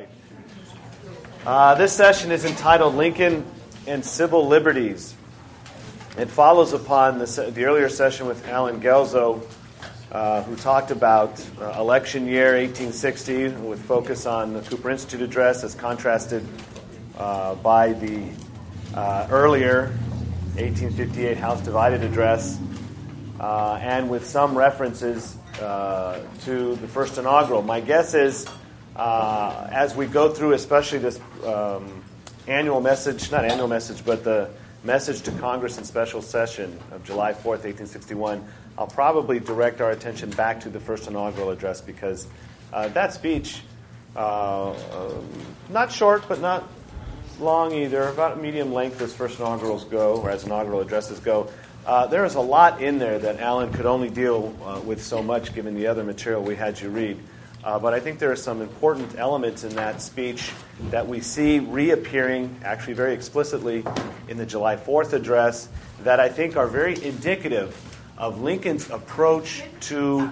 right. Uh, this session is entitled Lincoln and Civil Liberties. It follows upon the, se- the earlier session with Alan Guelzo, uh, who talked about uh, election year 1860 with focus on the Cooper Institute address as contrasted uh, by the uh, earlier 1858 House Divided address, uh, and with some references to the first inaugural. My guess is uh, as we go through, especially this um, annual message, not annual message, but the message to Congress in special session of July 4th, 1861, I'll probably direct our attention back to the first inaugural address because uh, that speech, uh, um, not short, but not long either, about medium length as first inaugurals go, or as inaugural addresses go. Uh, there is a lot in there that Alan could only deal uh, with so much given the other material we had you read. Uh, but I think there are some important elements in that speech that we see reappearing, actually very explicitly, in the July 4th address that I think are very indicative of Lincoln's approach to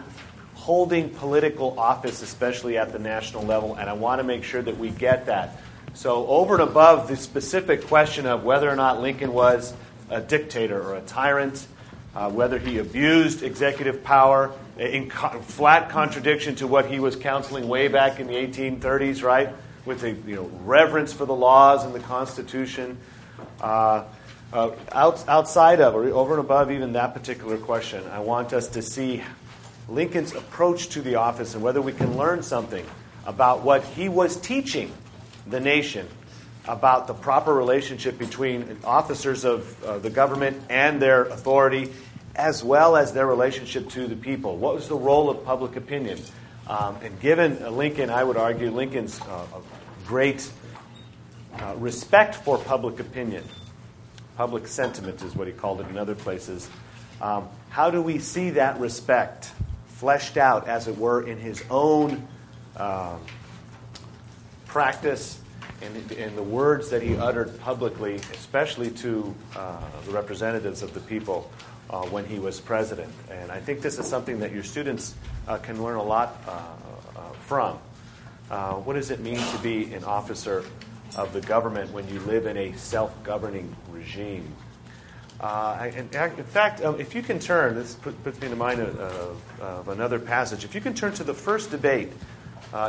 holding political office, especially at the national level. And I want to make sure that we get that. So, over and above the specific question of whether or not Lincoln was a dictator or a tyrant, uh, whether he abused executive power in co- flat contradiction to what he was counseling way back in the 1830s, right? With a you know, reverence for the laws and the Constitution. Uh, uh, out, outside of, or over and above even that particular question, I want us to see Lincoln's approach to the office and whether we can learn something about what he was teaching the nation about the proper relationship between officers of uh, the government and their authority as well as their relationship to the people. What was the role of public opinion? Um, and given Lincoln, I would argue Lincoln's uh, great uh, respect for public opinion, public sentiment is what he called it in other places. Um, how do we see that respect fleshed out, as it were, in his own uh, practice and in the words that he uttered publicly, especially to uh, the representatives of the people? Uh, when he was president. And I think this is something that your students uh, can learn a lot uh, uh from. Uh, what does it mean to be an officer of the government when you live in a self governing regime? Uh, in, in, fact, um, if you can turn, this puts me to mind of, of, another passage. If you can turn to the first debate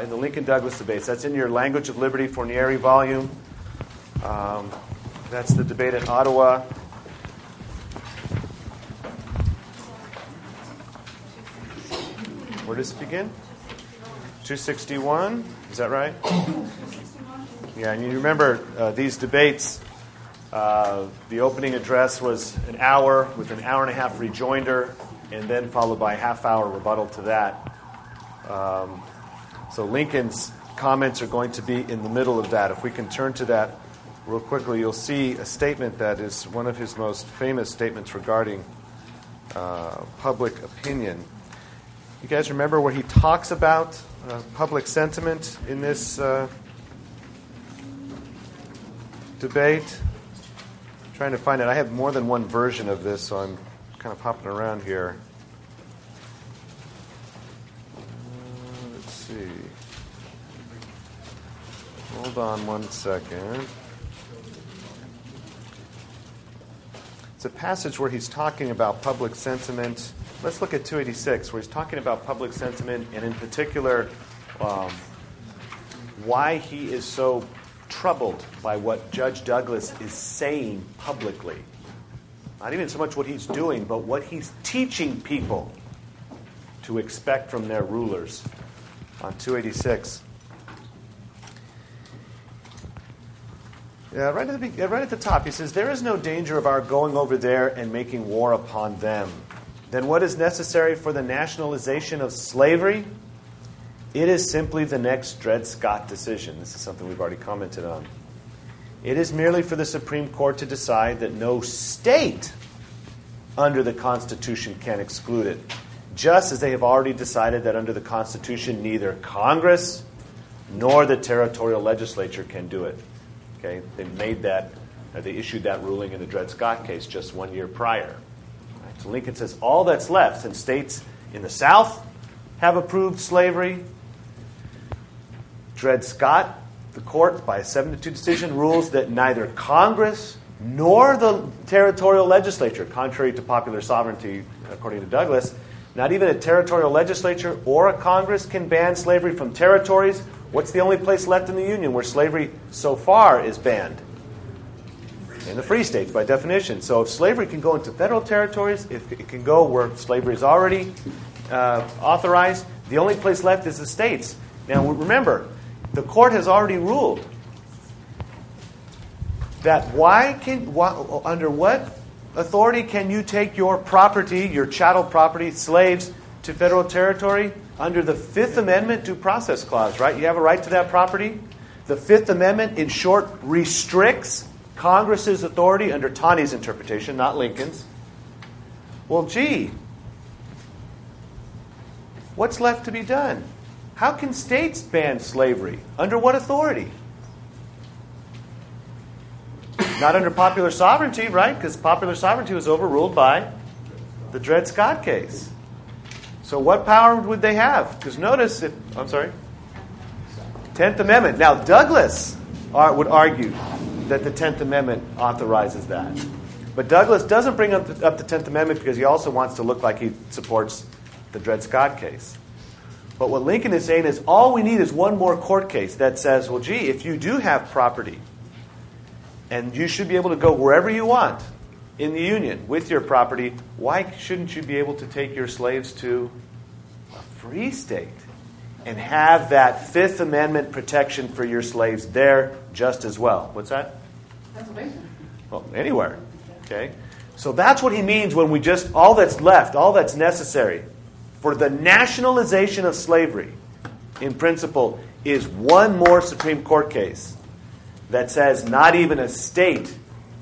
in the Lincoln Douglas debates, that's in your Language of Liberty Fornieri volume. Um, that's the debate at Ottawa. Where does it begin? 261. Is that right? Yeah, and you remember uh, these debates. Uh, the opening address was an hour with an hour and a half rejoinder, and then followed by a half hour rebuttal to that. Um, so Lincoln's comments are going to be in the middle of that. If we can turn to that real quickly, you'll see a statement that is one of his most famous statements regarding uh, public opinion. You guys remember where he talks about uh, public sentiment in this uh, debate? I'm trying to find it. I have more than one version of this, so I'm kind of hopping around here. Uh, let's see. Hold on one second. It's a passage where he's talking about public sentiment Let's look at 286, where he's talking about public sentiment and, in particular, um, why he is so troubled by what Judge Douglas is saying publicly. Not even so much what he's doing, but what he's teaching people to expect from their rulers. On 286. Yeah, right at, the, right at the top, he says, There is no danger of our going over there and making war upon them then what is necessary for the nationalization of slavery? It is simply the next Dred Scott decision. This is something we've already commented on. It is merely for the Supreme Court to decide that no state under the Constitution can exclude it, just as they have already decided that under the Constitution neither Congress nor the territorial legislature can do it. Okay, they made that, they issued that ruling in the Dred Scott case just one year prior. So Lincoln says all that's left, since states in the South have approved slavery, Dred Scott the court, by a 7 to 2 decision, rules that neither Congress nor the territorial legislature, contrary to popular sovereignty, according to Douglas, not even a territorial legislature or a Congress can ban slavery from territories. What's the only place left in the Union where slavery so far is banned? In the free states, by definition. So if slavery can go into federal territories, if it can go where slavery is already uh, authorized, the only place left is the states. Now remember, the court has already ruled that why can why, under what authority can you take your property, your chattel property, slaves to federal territory under the Fifth Amendment due process clause, right? You have a right to that property. The Fifth Amendment, in short, restricts Congress's authority under Taney's interpretation, not Lincoln's. Well, gee, what's left to be done? How can states ban slavery? Under what authority? Not under popular sovereignty, right? Because popular sovereignty was overruled by the Dred Scott case. So, what power would they have? Because notice, if, I'm sorry, Tenth Amendment. Now, Douglas would argue that the Tenth Amendment authorizes that. But Douglas doesn't bring up the, up the Tenth Amendment because he also wants to look like he supports the Dred Scott case. But what Lincoln is saying is all we need is one more court case that says, well, gee, if you do have property and you should be able to go wherever you want in the Union with your property. Why shouldn't you be able to take your slaves to a free state and have that Fifth Amendment protection for your slaves there just as well? What's that? Pennsylvania. Well, anywhere. Okay? So that's what he means when we just, all that's left, all that's necessary for the nationalization of slavery, in principle, is one more Supreme Court case that says not even a state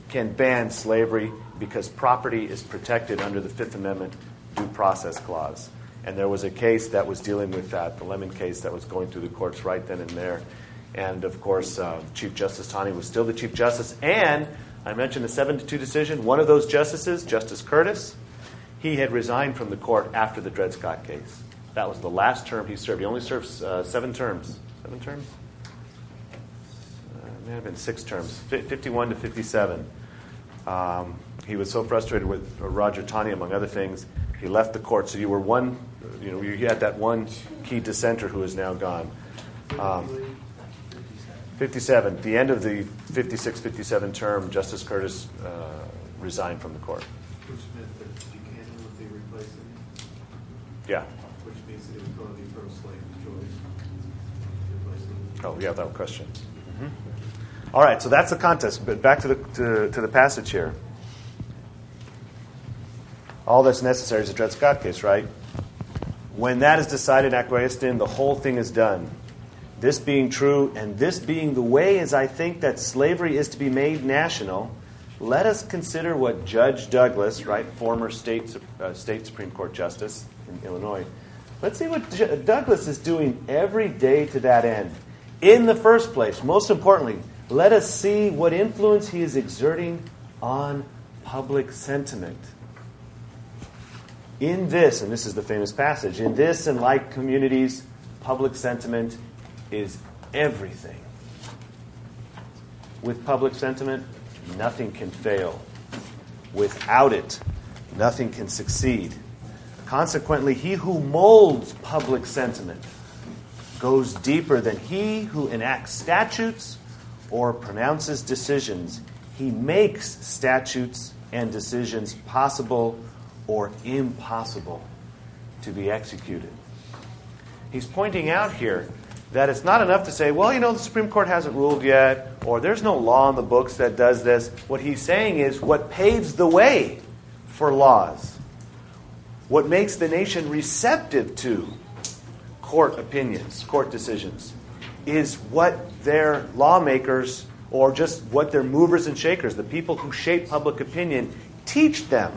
can ban slavery because property is protected under the Fifth Amendment due process clause. And there was a case that was dealing with that, the Lemmon case that was going through the courts right then and there. And of course, uh, Chief Justice Taney was still the Chief Justice. And I mentioned the 7 to 2 decision. One of those justices, Justice Curtis, he had resigned from the court after the Dred Scott case. That was the last term he served. He only served uh, seven terms. Seven terms? it may have been six terms, 51 to 57. Um, he was so frustrated with Roger Taney, among other things, he left the court. So you were one, you know, you had that one key dissenter who is now gone. Um, 57. The end of the 56 57 term, Justice Curtis uh, resigned from the court. Which meant that Buchanan would be replacing him? Yeah. Which means that it would go to the pro slave choice. Oh, yeah, that question. All right, so that's the context. But back to the, to, to the passage here. All that's necessary is a Dred Scott case, right? When that is decided, acquiesced in, the whole thing is done. This being true, and this being the way as I think that slavery is to be made national, let us consider what Judge Douglas, right, former state, uh, state Supreme Court justice in Illinois, let's see what J- Douglas is doing every day to that end. In the first place, most importantly, let us see what influence he is exerting on public sentiment. In this, and this is the famous passage, in this and like communities, public sentiment is everything. With public sentiment, nothing can fail. Without it, nothing can succeed. Consequently, he who molds public sentiment goes deeper than he who enacts statutes or pronounces decisions, he makes statutes and decisions possible or impossible to be executed. He's pointing out here that it's not enough to say, well, you know, the Supreme Court hasn't ruled yet, or there's no law in the books that does this. What he's saying is what paves the way for laws, what makes the nation receptive to court opinions, court decisions, is what their lawmakers or just what their movers and shakers, the people who shape public opinion, teach them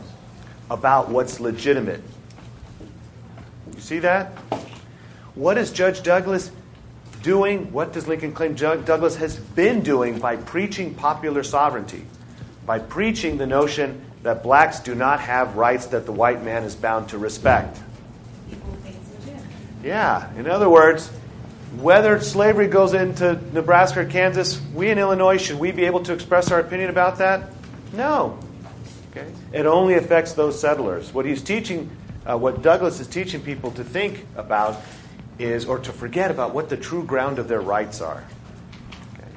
about what's legitimate. You see that? What is Judge Douglas doing? What does Lincoln claim Douglas has been doing by preaching popular sovereignty? By preaching the notion that blacks do not have rights that the white man is bound to respect. Yeah, in other words, whether slavery goes into Nebraska or Kansas, we in Illinois, should we be able to express our opinion about that? No. Okay? It only affects those settlers. What he's teaching, uh, what Douglas is teaching people to think about is, or to forget about what the true ground of their rights are. Okay?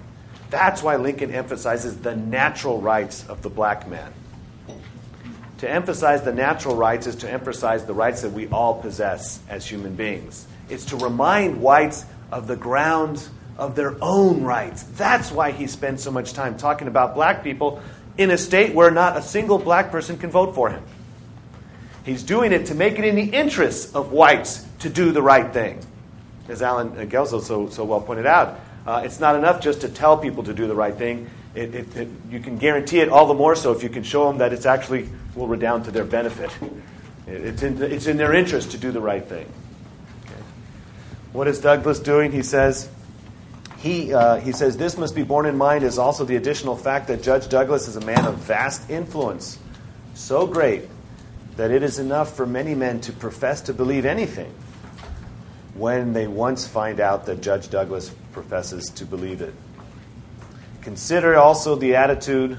That's why Lincoln emphasizes the natural rights of the black man. To emphasize the natural rights is to emphasize the rights that we all possess as human beings. It's to remind whites of the grounds of their own rights. That's why he spends so much time talking about black people in a state where not a single black person can vote for him. He's doing it to make it in the interests of whites to do the right thing. As Alan Guelzo so, so well pointed out, uh, it's not enough just to tell people to do the right thing. It, it, it, you can guarantee it all the more so if you can show them that it's actually will redound to their benefit. It's in, it's in their interest to do the right thing. Okay. What is Douglas doing? He says, he, uh, he says, this must be borne in mind is also the additional fact that Judge Douglas is a man of vast influence, so great that it is enough for many men to profess to believe anything when they once find out that Judge Douglas professes to believe it. Consider also the attitude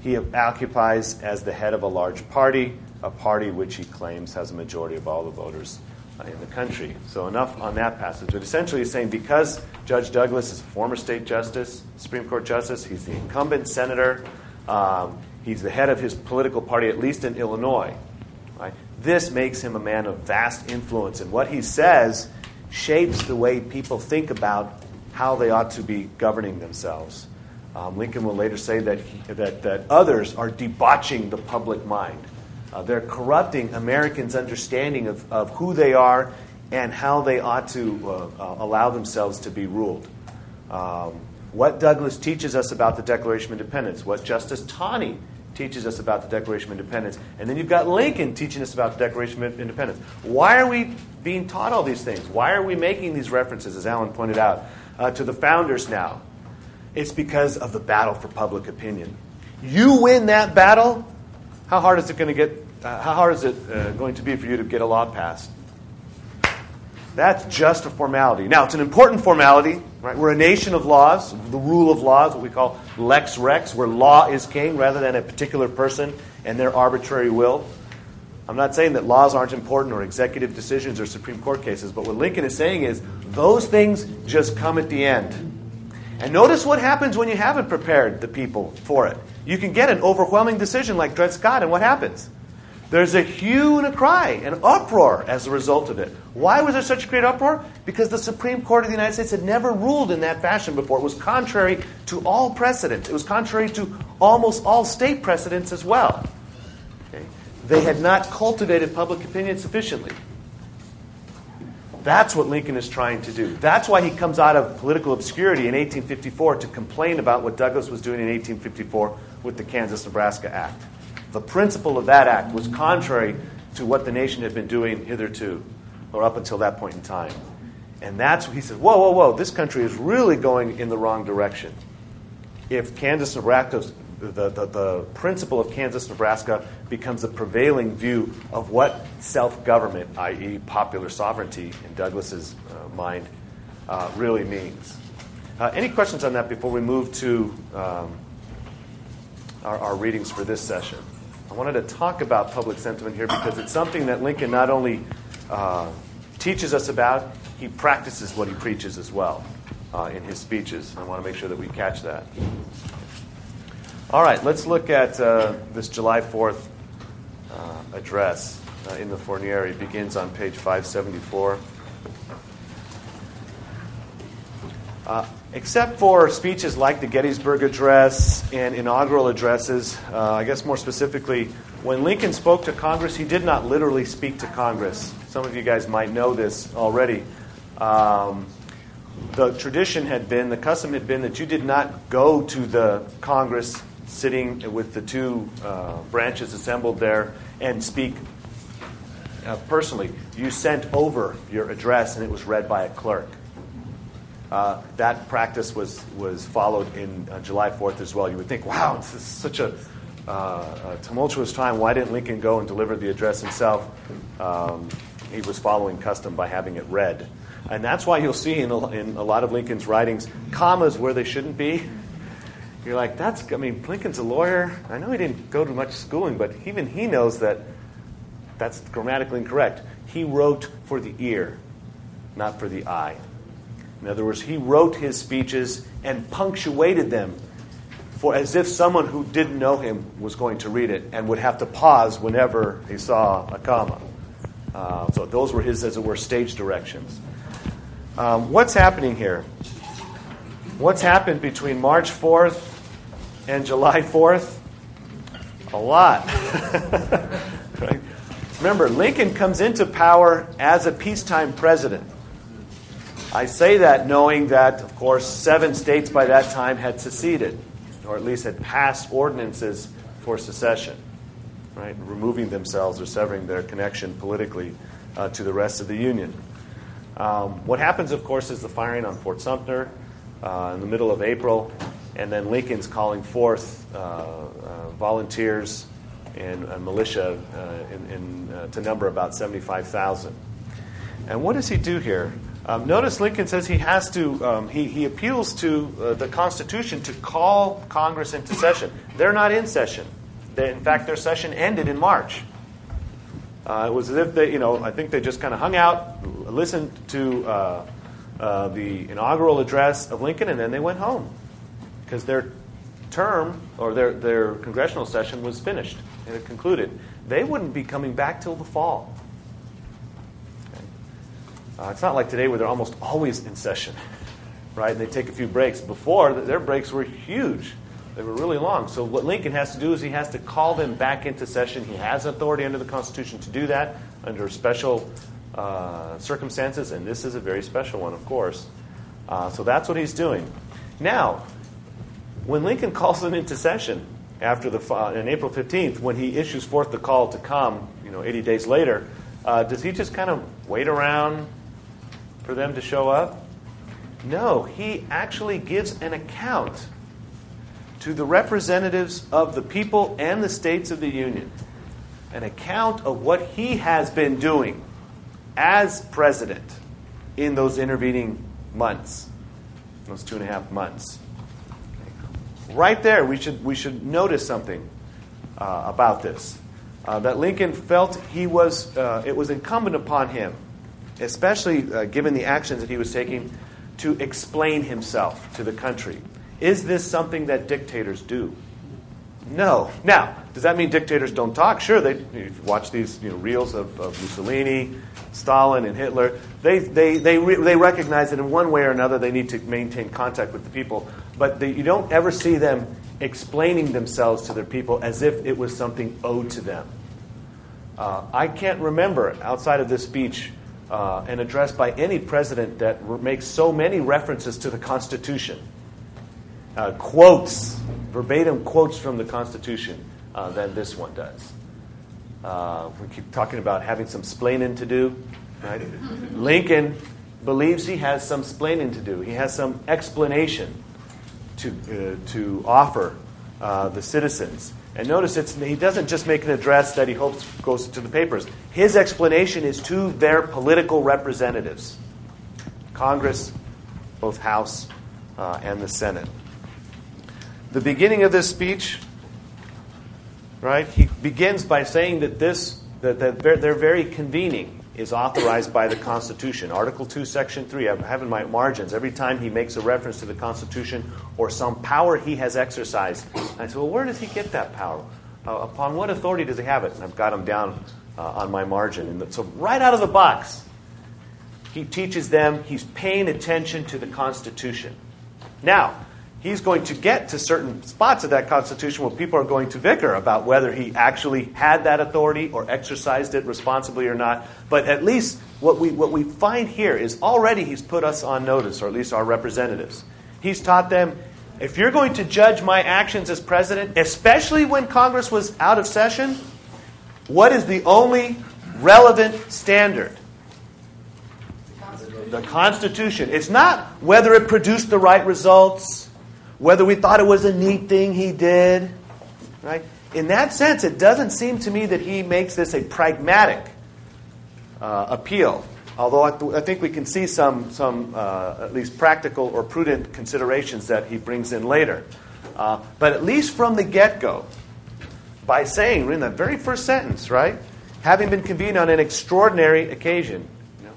he occupies as the head of a large party, a party which he claims has a majority of all the voters in the country. So, enough on that passage. But essentially, he's saying because Judge Douglas is a former state justice, Supreme Court justice, he's the incumbent senator, um, he's the head of his political party, at least in Illinois. Right? This makes him a man of vast influence, and what he says shapes the way people think about how they ought to be governing themselves. Um, Lincoln will later say that, he, that, that others are debauching the public mind. Uh, they're corrupting Americans' understanding of, of who they are and how they ought to uh, uh, allow themselves to be ruled. Um, what Douglas teaches us about the Declaration of Independence, what Justice Taney teaches us about the Declaration of Independence, and then you've got Lincoln teaching us about the Declaration of Independence. Why are we being taught all these things? Why are we making these references, as Alan pointed out, uh, to the founders now? It's because of the battle for public opinion. You win that battle, how hard is it going to get? Uh, how hard is it uh, going to be for you to get a law passed? That's just a formality. Now, it's an important formality, right? We're a nation of laws, the rule of laws, what we call lex rex, where law is king rather than a particular person and their arbitrary will. I'm not saying that laws aren't important or executive decisions or Supreme Court cases, but what Lincoln is saying is those things just come at the end. And notice what happens when you haven't prepared the people for it. You can get an overwhelming decision like Dred Scott, and what happens? There's a hue and a cry, an uproar as a result of it. Why was there such a great uproar? Because the Supreme Court of the United States had never ruled in that fashion before. It was contrary to all precedent, it was contrary to almost all state precedents as well. Okay? They had not cultivated public opinion sufficiently. That's what Lincoln is trying to do. That's why he comes out of political obscurity in 1854 to complain about what Douglas was doing in 1854 with the Kansas Nebraska Act. The principle of that act was contrary to what the nation had been doing hitherto, or up until that point in time. And that's he said, whoa, whoa, whoa, this country is really going in the wrong direction. If Kansas Nebraska the, the, the, principle of Kansas Nebraska becomes the prevailing view of what self government, i.e., popular sovereignty, in Douglas's uh, mind, uh, really means. Uh, any questions on that before we move to um, our, our, readings for this session? I wanted to talk about public sentiment here because it's something that Lincoln not only uh, teaches us about, he practices what he preaches as well uh, in his speeches. I want to make sure that we catch that. All right, let's look at uh, this July 4th uh, address uh, in the Fornieri. It begins on page 574. Uh, except for speeches like the Gettysburg Address and inaugural addresses, uh, I guess more specifically, when Lincoln spoke to Congress, he did not literally speak to Congress. Some of you guys might know this already. Um, the tradition had been, the custom had been that you did not go to the Congress sitting with the two uh, branches assembled there and speak uh, personally. You sent over your address and it was read by a clerk. Uh, that practice was, was followed in uh, July 4th as well. You would think, wow, this is such a, uh, a, tumultuous time. Why didn't Lincoln go and deliver the address himself? Um, he was following custom by having it read. And that's why you'll see in a, in a lot of Lincoln's writings commas where they shouldn't be. You're like, that's, I mean, Lincoln's a lawyer. I know he didn't go to much schooling, but even he knows that that's grammatically incorrect. He wrote for the ear, not for the eye. In other words, he wrote his speeches and punctuated them for as if someone who didn't know him was going to read it and would have to pause whenever he saw a comma. Uh, so those were his, as it were, stage directions. Um, what's happening here? What's happened between March 4th and July 4th? A lot. right? Remember, Lincoln comes into power as a peacetime president. I say that knowing that, of course, seven states by that time had seceded, or at least had passed ordinances for secession, right? Removing themselves or severing their connection politically uh, to the rest of the Union. Um, what happens, of course, is the firing on Fort Sumter uh, in the middle of April, and then Lincoln's calling forth uh, uh volunteers and, militia uh, in, in, uh, to number about 75,000. And what does he do here? Um, notice Lincoln says he has to, um, he, he appeals to uh, the Constitution to call Congress into session. They're not in session. They, in fact, their session ended in March. Uh, it was as if they, you know, I think they just kind of hung out, listened to uh, uh, the inaugural address of Lincoln, and then they went home because their term or their, their congressional session was finished and it concluded. They wouldn't be coming back till the fall. Uh, it's not like today where they're almost always in session, right? And they take a few breaks. Before, their breaks were huge. They were really long. So what Lincoln has to do is he has to call them back into session. He has authority under the Constitution to do that under special uh, circumstances, and this is a very special one, of course. Uh, so that's what he's doing. Now, when Lincoln calls them into session after the uh, on April 15th, when he issues forth the call to come, you know, 80 days later, uh, does he just kind of wait around for them to show up? No, he actually gives an account to the representatives of the people and the states of the Union an account of what he has been doing as president in those intervening months, those two and a half months. Right there, we should, we should notice something uh, about this. Uh, that Lincoln felt he was, uh, it was incumbent upon him, especially uh, given the actions that he was taking, to explain himself to the country. Is this something that dictators do? No. Now, does that mean dictators don't talk? Sure, they watch these you know, reels of, of, Mussolini, Stalin, and Hitler. They, they, they, re, they recognize that in one way or another they need to maintain contact with the people, but they, you don't ever see them explaining themselves to their people as if it was something owed to them. Uh, I can't remember, outside of this speech, uh, an address by any president that re- makes so many references to the Constitution uh, quotes, verbatim quotes from the Constitution uh, than this one does. Uh, we keep talking about having some splaining to do. Right? Lincoln believes he has some splaining to do. He has some explanation to, uh, to offer uh, the citizens. And notice it's, he doesn't just make an address that he hopes goes to the papers. His explanation is to their political representatives. Congress, both House uh, and the Senate. The beginning of this speech, right, he begins by saying that this, that, that their very convening is authorized by the Constitution. Article 2, Section 3, I have in my margins, every time he makes a reference to the Constitution or some power he has exercised. I say, well, where does he get that power? Uh, upon what authority does he have it? And I've got him down uh, on my margin. And so, right out of the box, he teaches them he's paying attention to the Constitution. Now, he's going to get to certain spots of that Constitution where people are going to bicker about whether he actually had that authority or exercised it responsibly or not. But at least what we, what we find here is already he's put us on notice, or at least our representatives. He's taught them if you're going to judge my actions as president, especially when Congress was out of session, what is the only relevant standard? The Constitution. It's not whether it produced the right results whether we thought it was a neat thing he did, right? In that sense, it doesn't seem to me that he makes this a pragmatic uh, appeal. although I, th- I think we can see some, some uh, at least practical or prudent considerations that he brings in later. Uh, but at least from the get go, by saying in the very first sentence, right? Having been convened on an extraordinary occasion,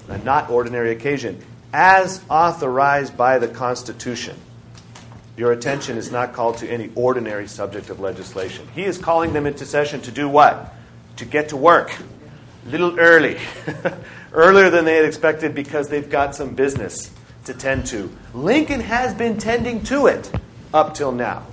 a not ordinary occasion, as authorized by the Constitution. Your attention is not called to any ordinary subject of legislation. He is calling them into session to do what? To get to work. A little early. Earlier than they had expected because they've got some business to tend to. Lincoln has been tending to it up till now.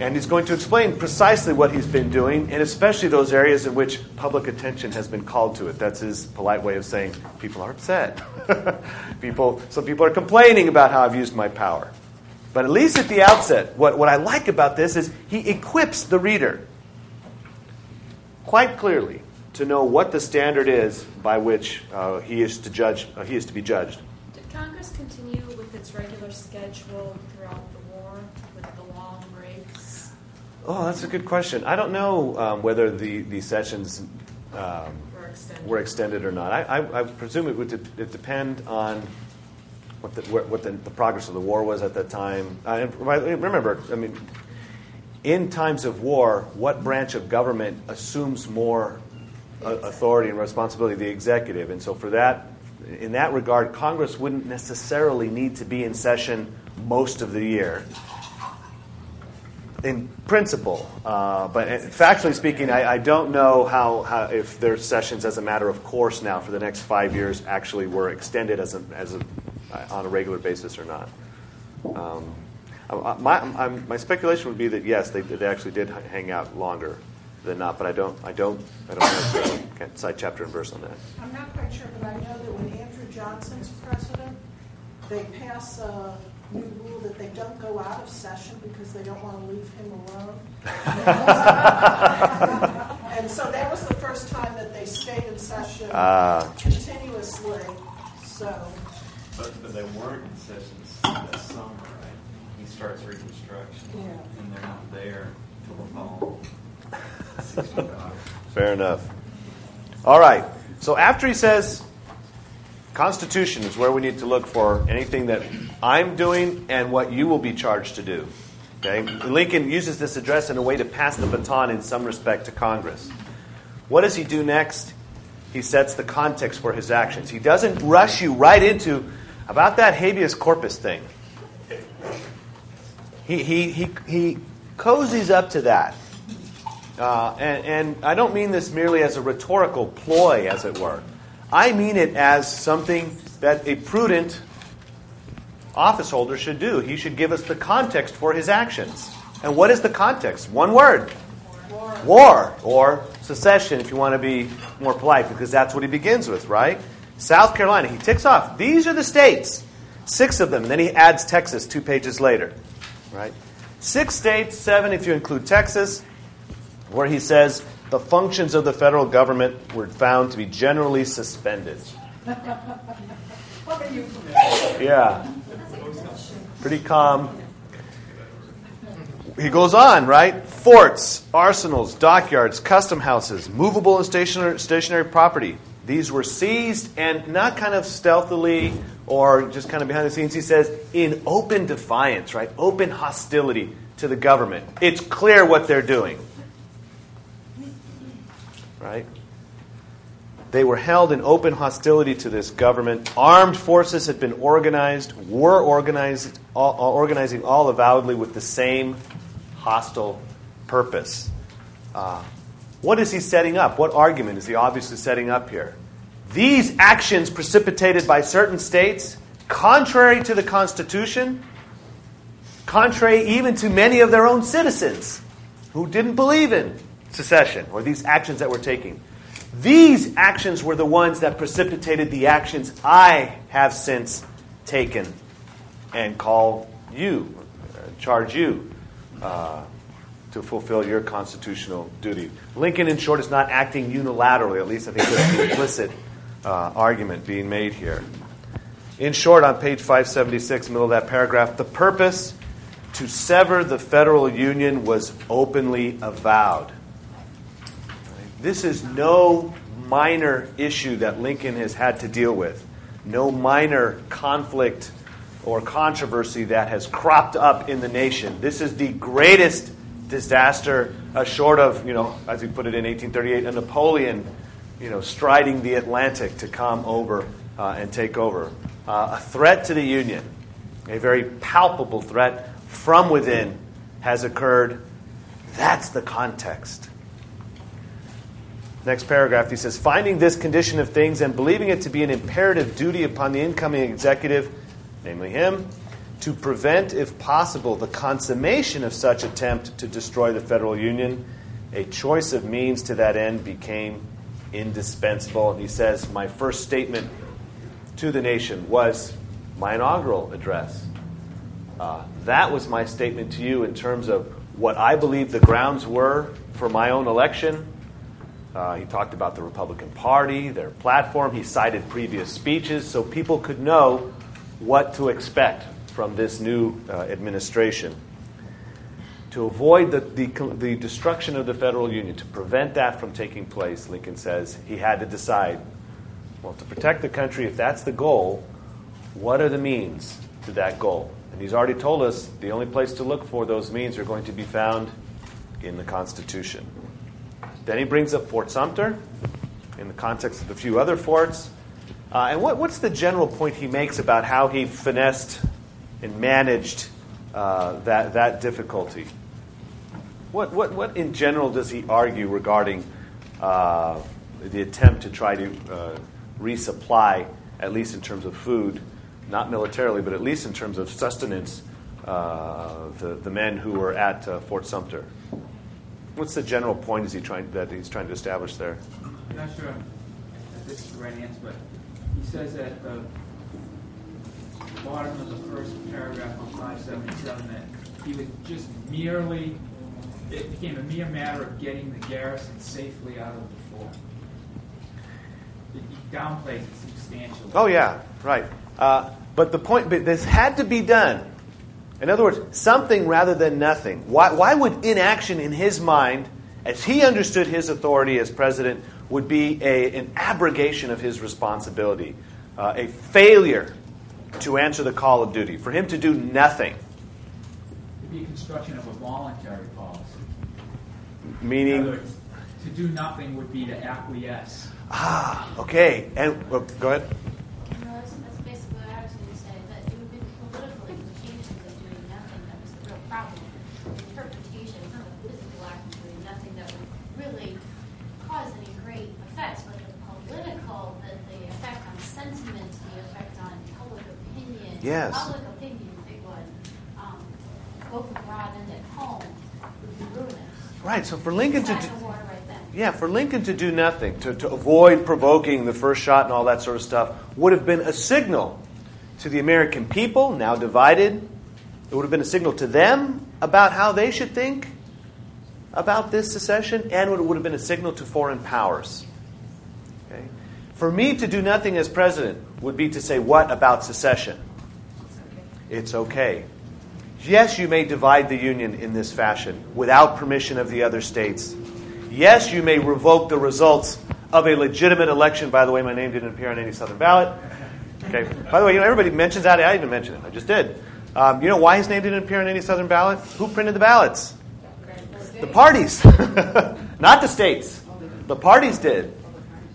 And he's going to explain precisely what he's been doing, and especially those areas in which public attention has been called to it. That's his polite way of saying people are upset. people, some people are complaining about how I've used my power. But at least at the outset, what, what I like about this is he equips the reader quite clearly to know what the standard is by which uh, he is to judge. Uh, he is to be judged. Did Congress continue with its regular schedule throughout the war with the long breaks? Oh, that's a good question. I don't know um, whether the, the sessions um, Were extended. were extended or not. I, I, I presume it would de- it depend on what the, what what the, the progress of the war was at that time. And remember, I mean, in times of war, what branch of government assumes more uh, authority and responsibility? The executive. And so, for that, in that regard, Congress wouldn't necessarily need to be in session most of the year in principle, uh, but factually speaking, I, I don't know how, how, if their sessions, as a matter of course, now for the next five years, actually were extended as a, as a, on a regular basis or not. Um, uh, my, my speculation would be that yes, they, they actually did hang out longer than not, but I don't, I don't, I don't. Can't cite chapter and verse on that. I'm not quite sure, but I know that when Andrew Johnson's president, they pass new rule that they don't go out of session because they don't want to leave him alone. and so that was the first time that they stayed in session Ah. continuously. So But, but they weren't in sessions that summer, right? He starts Reconstruction, Yeah. and they're not there till the fall. 65. Fair enough. All right. So after he says, Constitution is where we need to look for anything that I'm doing and what you will be charged to do. Okay? Lincoln uses this address in a way to pass the baton in some respect to Congress. What does he do next? He sets the context for his actions. He doesn't rush you right into about that habeas corpus thing. He, he, he, he cozies up to that. Uh, and, and I don't mean this merely as a rhetorical ploy, as it were. I mean it as something that a prudent office holder should do. He should give us the context for his actions. And what is the context? One word war or secession, if you want to be more polite, because that's what he begins with, right? South Carolina. He ticks off. These are the states. Six of them. And then he adds Texas two pages later, right? Six states, seven if you include Texas, where he says the functions of the federal government were found to be generally suspended. Yeah. Pretty calm. He goes on, right? Forts, arsenals, dockyards, custom houses, movable and stationary, property. These were seized and not kind of stealthily or just kind of behind the scenes. He says in open defiance, right? Open hostility to the government. It's clear what they're doing. Right? They were held in open hostility to this government. Armed forces had been organized, were organized, all, organizing all avowedly with the same hostile purpose. Uh, what is he setting up? What argument is he obviously setting up here? These actions precipitated by certain states, contrary to the Constitution, contrary even to many of their own citizens who didn't believe in secession or these actions that we're taking. These actions were the ones that precipitated the actions I have since taken and call you, uh, charge you uh, to fulfill your constitutional duty. Lincoln, in short, is not acting unilaterally. At least I think that's the implicit uh, argument being made here. In short, on page 576, middle of that paragraph, the purpose to sever the federal union was openly avowed. This is no minor issue that Lincoln has had to deal with, no minor conflict or controversy that has cropped up in the nation. This is the greatest disaster, uh, short of, you know, as he put it in 1838, a Napoleon, you know, striding the Atlantic to come over uh, and take over. Uh, a threat to the Union, a very palpable threat from within, has occurred. That's the context. Next paragraph, he says, finding this condition of things and believing it to be an imperative duty upon the incoming executive, namely him, to prevent, if possible, the consummation of such attempt to destroy the federal union, a choice of means to that end became indispensable. And he says, My first statement to the nation was my inaugural address. Uh, that was my statement to you in terms of what I believe the grounds were for my own election. Uh, he talked about the Republican Party, their platform. He cited previous speeches so people could know what to expect from this new uh, administration. To avoid the, the, the destruction of the federal union, to prevent that from taking place, Lincoln says he had to decide well, to protect the country, if that's the goal, what are the means to that goal? And he's already told us the only place to look for those means are going to be found in the Constitution. Then he brings up Fort Sumter in the context of a few other forts. Uh, and what, what's the general point he makes about how he finessed and managed uh, that, that difficulty? What, what, what in general does he argue regarding uh, the attempt to try to uh, resupply, at least in terms of food, not militarily, but at least in terms of sustenance, uh, the, the men who were at uh, Fort Sumter? What's the general point is he trying, that he's trying to establish there? I'm not sure if this is the right answer, but he says at the bottom of the first paragraph on 577 that he was just merely, it became a mere matter of getting the garrison safely out of the fort. He downplays it substantially. Oh, yeah, right. Uh, but the point, but this had to be done. In other words, something rather than nothing. Why, why would inaction in his mind, as he understood his authority as president, would be a, an abrogation of his responsibility, uh, a failure to answer the call of duty, for him to do nothing? It'd be a construction of a voluntary policy. In Meaning, other words, to do nothing would be to acquiesce. ah, okay. And well, go ahead. No, that's, that's basically what I was going to say, that it would be the political implications of doing nothing that was the real problem. The interpretation, it's not a physical act of doing nothing that would really cause any great effects, but the political, the, the effect on sentiment, the effect on public opinion. Yes. Public opinion, big one, um, both abroad and at home, would be ruinous. Right. So for Lincoln to. Do- right. Yeah, for Lincoln to do nothing, to, to avoid provoking the first shot and all that sort of stuff, would have been a signal to the American people, now divided. It would have been a signal to them about how they should think about this secession, and it would have been a signal to foreign powers. Okay? For me to do nothing as president would be to say, What about secession? It's okay. Yes, you may divide the Union in this fashion without permission of the other states. Yes, you may revoke the results of a legitimate election. By the way, my name didn't appear on any Southern ballot. Okay. By the way, you know everybody mentions that. I didn't mention it. I just did. Um, you know why his name didn't appear on any Southern ballot? Who printed the ballots? The parties, not the states. The parties did.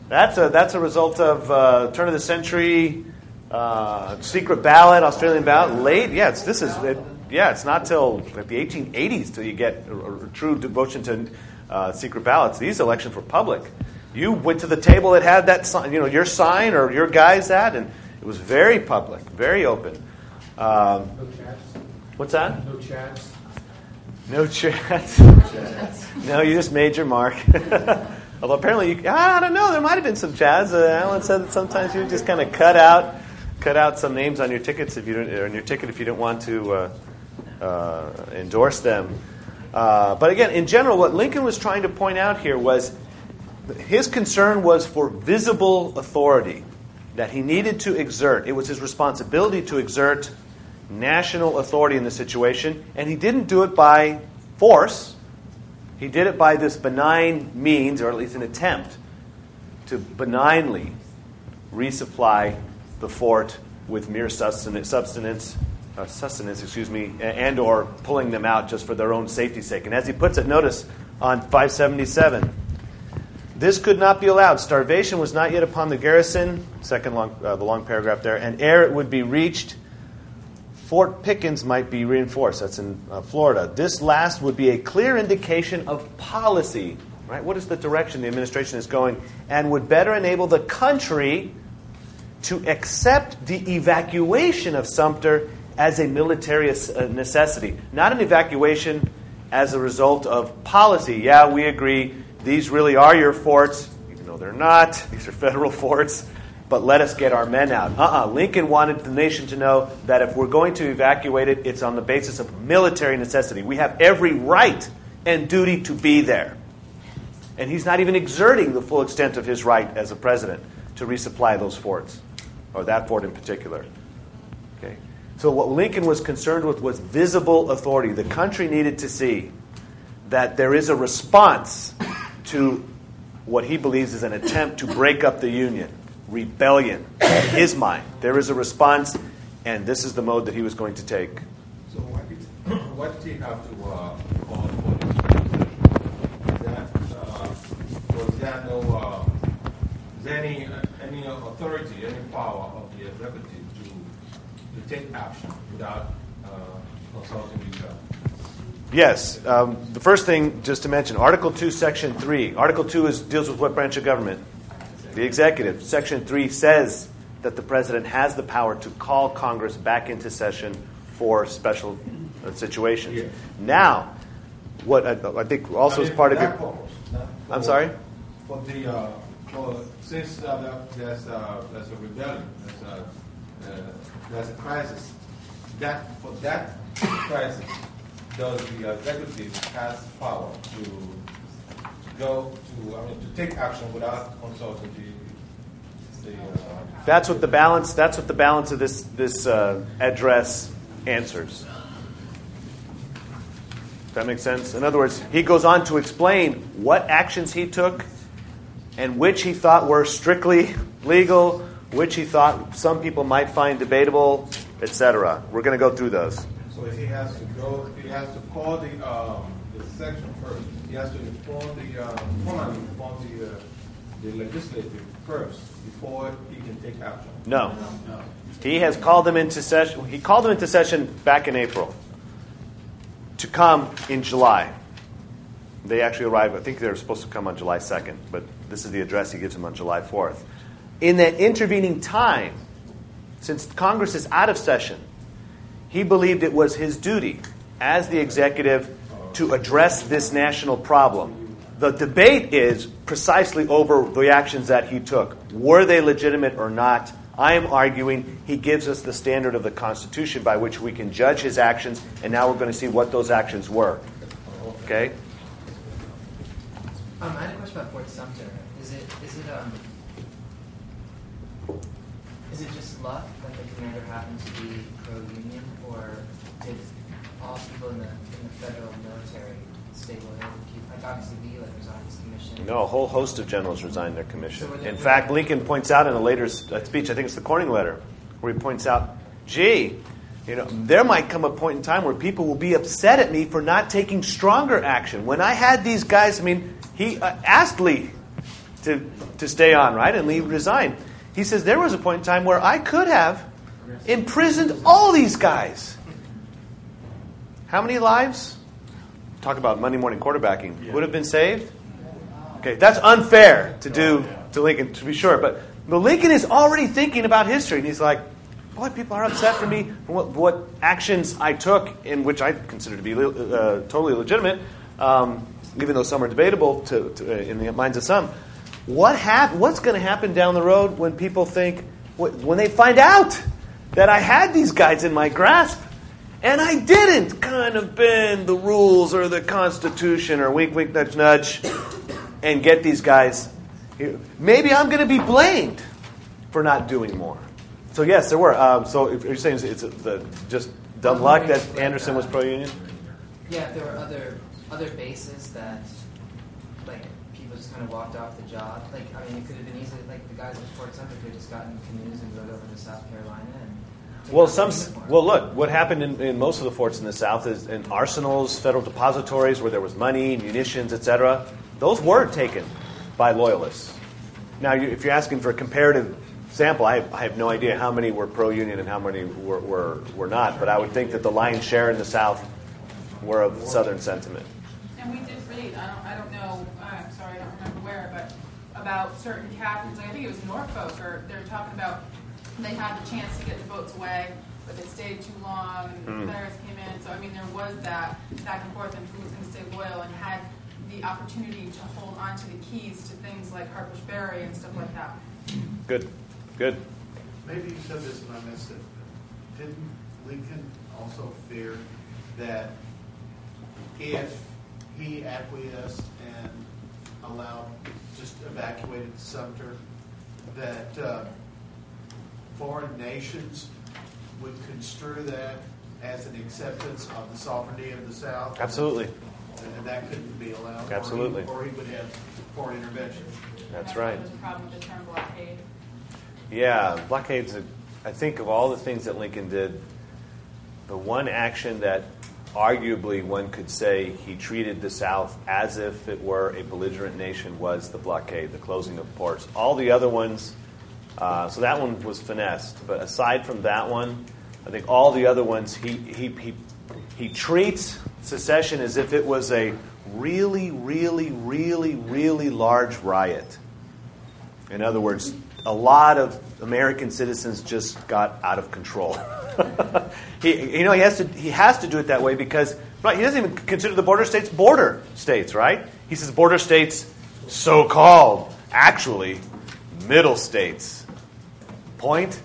That's a that's a result of uh, turn of the century uh, secret ballot, Australian ballot. Late, yeah. It's, this is it, yeah. It's not till like the 1880s till you get a, a true devotion to uh, secret ballots. These elections were public. You went to the table that had that sign, you know, your sign or your guy's that, and it was very public, very open. Um, No chats? what's that? No chats? No chats. no, you just made your mark. Although apparently, you, I don't know. There might have been some chats. Uh, Alan said that sometimes you just kind of cut out, cut out some names on your tickets if you don't, on your ticket if you didn't want to uh, uh, endorse them. Uh, but again, in general, what Lincoln was trying to point out here was his concern was for visible authority that he needed to exert. It was his responsibility to exert national authority in the situation, and he didn't do it by force. He did it by this benign means, or at least an attempt to benignly resupply the fort with mere sustenance, substance, uh, sustenance, excuse me, and or pulling them out just for their own safety's sake. And as he puts it, notice on 577, this could not be allowed. Starvation was not yet upon the garrison, second long, uh, the long paragraph there, and ere it would be reached, Fort Pickens might be reinforced. That's in uh, Florida. This last would be a clear indication of policy, right? What is the direction the administration is going, and would better enable the country to accept the evacuation of Sumter as a military uh, necessity, not an evacuation as a result of policy. Yeah, we agree, these really are your forts, even though they're not. These are federal forts but let us get our men out. Uh uh-uh. uh Lincoln wanted the nation to know that if we're going to evacuate it, it's on the basis of military necessity. We have every right and duty to be there. And he's not even exerting the full extent of his right as a president to resupply those forts, or that fort in particular. Okay? So, what Lincoln was concerned with was visible authority. The country needed to see that there is a response to what he believes is an attempt to break up the Union rebellion in his mind. There is a response, and this is the mode that he was going to take. So, what did, what did he have to uh, call for that, uh, Was there no, uh, is there any, uh, any authority, any power of the executive to, to take action without uh, consulting the other? Yes. Um, the first thing, just to mention, Article 2, Section 3. Article 2 is, deals with what branch of government? The executive. Section 3 says that the president has the power to call Congress back into session for special uh, situations. Yeah. Now, what I, I, think also is part of your. Purpose, I'm sorry? For the, uh, for, since uh, there's, uh, a rebellion, there's a, uh, a crisis, that, for that crisis, does the executive has power to go to, I mean, to take action without consulting the, uh, that's what the balance. That's what the balance of this this uh, address answers. That make sense? In other words, he goes on to explain what actions he took, and which he thought were strictly legal, which he thought some people might find debatable, etc. We're going to go through those. So he has to go. He has to call the um, the section first he has to inform the, uh, formally inform the, uh, the legislature first before he can take action. No. no. He has called them into session. He called them into session back in April to come in July. They actually arrived. I think they're supposed to come on July 2nd, but this is the address he gives him on July 4th. In that intervening time, since Congress is out of session, he believed it was his duty as the executive to address this national problem. The debate is precisely over the actions that he took. Were they legitimate or not? I am arguing he gives us the standard of the Constitution by which we can judge his actions, and now we're going to see what those actions were. Okay? Um, I had a question about Fort Sumter. Is it is it um is it just luck that the commander happens to be pro-union, or did all people in the in the federal military stay loyal? to Like obviously, like resigned his commission. No, a whole host of generals resigned their commission. So in fact, Lincoln points out in a later uh, speech, I think it's the Corning letter, where he points out, "Gee." You know, there might come a point in time where people will be upset at me for not taking stronger action. When I had these guys, I mean, he uh, asked Lee to, to stay on, right? And Lee resigned. He says there was a point in time where I could have imprisoned all these guys. How many lives? Talk about Monday morning quarterbacking. Yeah. Would have been saved? Okay, that's unfair to do to Lincoln, to be sure. But, but Lincoln is already thinking about history, and he's like, boy, people are upset for me for what, what actions I took, in which I consider to be uh, totally legitimate, um, even though some are debatable to, to, uh, in the minds of some. What hap- What's going to happen down the road when people think, when they find out that I had these guys in my grasp? And I didn't kind of bend the rules or the Constitution or wink, wink, nudge, nudge and get these guys. Maybe I'm going to be blamed for not doing more. So, yes, there were. Um, so, if you're saying it's, the, just dumb luck that Anderson was pro union? Yeah, there were other, other bases that, like, people just kind of walked off the job. Like, I mean, it could have been easy. Like the guys at Fort Sumter could have just gotten canoes and rowed over to South Carolina and. Well, some. Well, look. What happened in, in most of the forts in the South is in arsenals, federal depositories where there was money, munitions, etc. Those were taken by loyalists. Now, you, if you're asking for a comparative sample, I, I have no idea how many were pro-union and how many were, were, were not. But I would think that the lion's share in the South were of Southern sentiment. And we did read, I don't, I don't know, I'm sorry, I don't remember where, but about certain captains, I think it was Norfolk, or they were talking about, they had the chance to get the boats away, but they stayed too long, and the Hmm. Confederates came in, so I mean, there was that back and forth, and who was gonna stay loyal, and had the opportunity to hold on to the keys to things like Harper's Ferry and stuff like that. Good, good. Maybe you said this and I missed it. Didn't Lincoln also fear that if he acquiesced and allowed, just evacuated Sumter, that uh, foreign nations would construe that as an acceptance of the sovereignty of the South? Absolutely. And that couldn't be allowed? or he- Absolutely. Or he would have foreign intervention? That's why right. There's a problem with the term blockade. Yeah, blockades. a- I think of all the things that Lincoln did, the one action that arguably one could say he treated the South as if it were a belligerent nation was the blockade, the closing of ports. All the other ones, uh, so that one was finessed. But aside from that one, I think all the other ones, he he he, he treats secession as if it was a really, really, really, really large riot. In other words, a lot of American citizens just got out of control. he, you know, he has to he has to do it that way because right, he doesn't even consider the border states border states, right? He says border states, so called, actually, middle states. Point: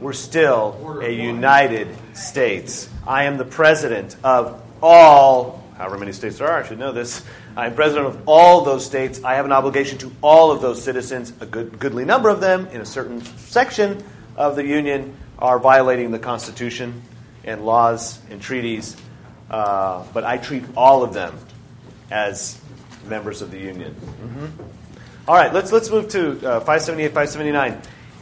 We're still a United States. I am the president of all, however many states there are. I should know this. I am president of all those states. I have an obligation to all of those citizens. A good, goodly number of them in a certain section of the Union are violating the Constitution and laws and treaties. Uh, but I treat all of them as members of the Union. Mhm. All right, let's let's move to uh, 578, 579.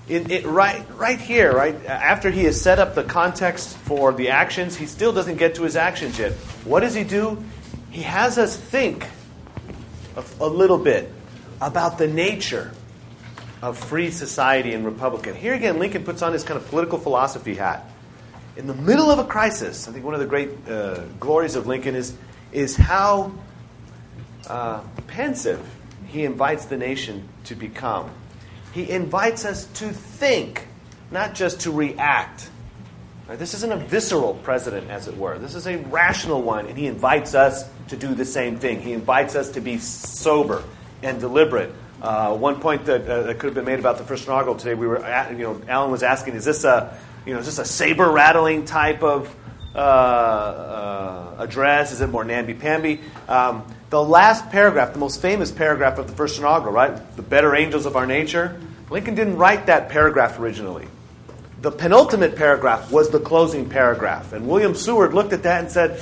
In, it, right, right here, right after he has set up the context for the actions, he still doesn't get to his actions yet. What does he do? He has us think a, a little bit about the nature of free society and republican. Here again, Lincoln puts on his kind of political philosophy hat. In the middle of a crisis, I think one of the great uh, glories of Lincoln is is how uh, pensive he invites the nation to become. He invites us to think, not just to react. Right, This isn't a visceral president, as it were. This is a rational one, and he invites us to do the same thing. He invites us to be sober and deliberate. Uh, one point that, uh, that could have been made about the first inaugural today, we were, at, you know, Alan was asking, is this a, you know, is this a saber rattling type of uh, uh, address? Is it more namby pamby? Um, the last paragraph, the most famous paragraph of the first inaugural, right? The better angels of our nature. Lincoln didn't write that paragraph originally. The penultimate paragraph was the closing paragraph. And William Seward looked at that and said,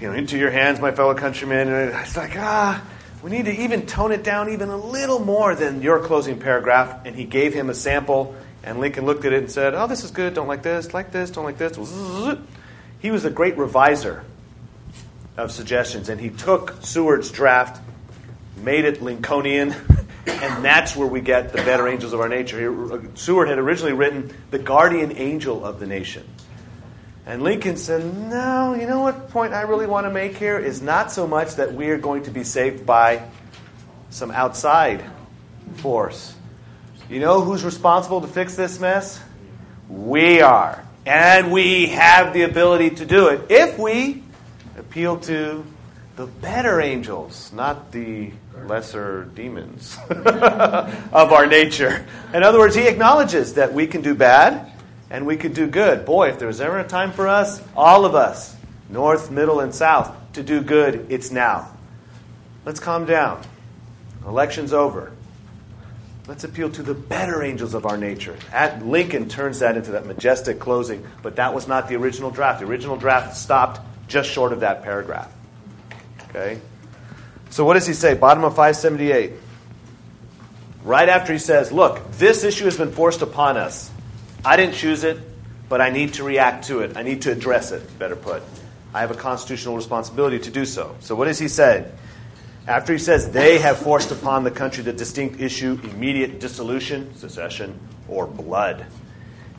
you know, into your hands, my fellow countrymen. And it's like, ah, we need to even tone it down even a little more than your closing paragraph. And he gave him a sample, and Lincoln looked at it and said, oh, this is good, don't like this, like this, don't like this. He was a great reviser of suggestions, and he took Seward's draft, made it Lincolnian, and that's where we get the better angels of our nature. Uh, Seward had originally written the guardian angel of the nation. And Lincoln said, No, you know what point I really want to make here is not so much that we are going to be saved by some outside force. You know who's responsible to fix this mess? We are. And we have the ability to do it if we appeal to the better angels, not the lesser demons of our nature. In other words, he acknowledges that we can do bad and we could do good. Boy, if there was ever a time for us, all of us, north, middle, and south, to do good, it's now. Let's calm down. Election's over. Let's appeal to the better angels of our nature. At Lincoln turns that into that majestic closing, but that was not the original draft. The original draft stopped just short of that paragraph. Okay? So, what does he say? Bottom of 578. Right after he says, Look, this issue has been forced upon us. I didn't choose it, but I need to react to it. I need to address it, better put. I have a constitutional responsibility to do so. So, what does he say? After he says they have forced upon the country the distinct issue immediate dissolution, secession, or blood.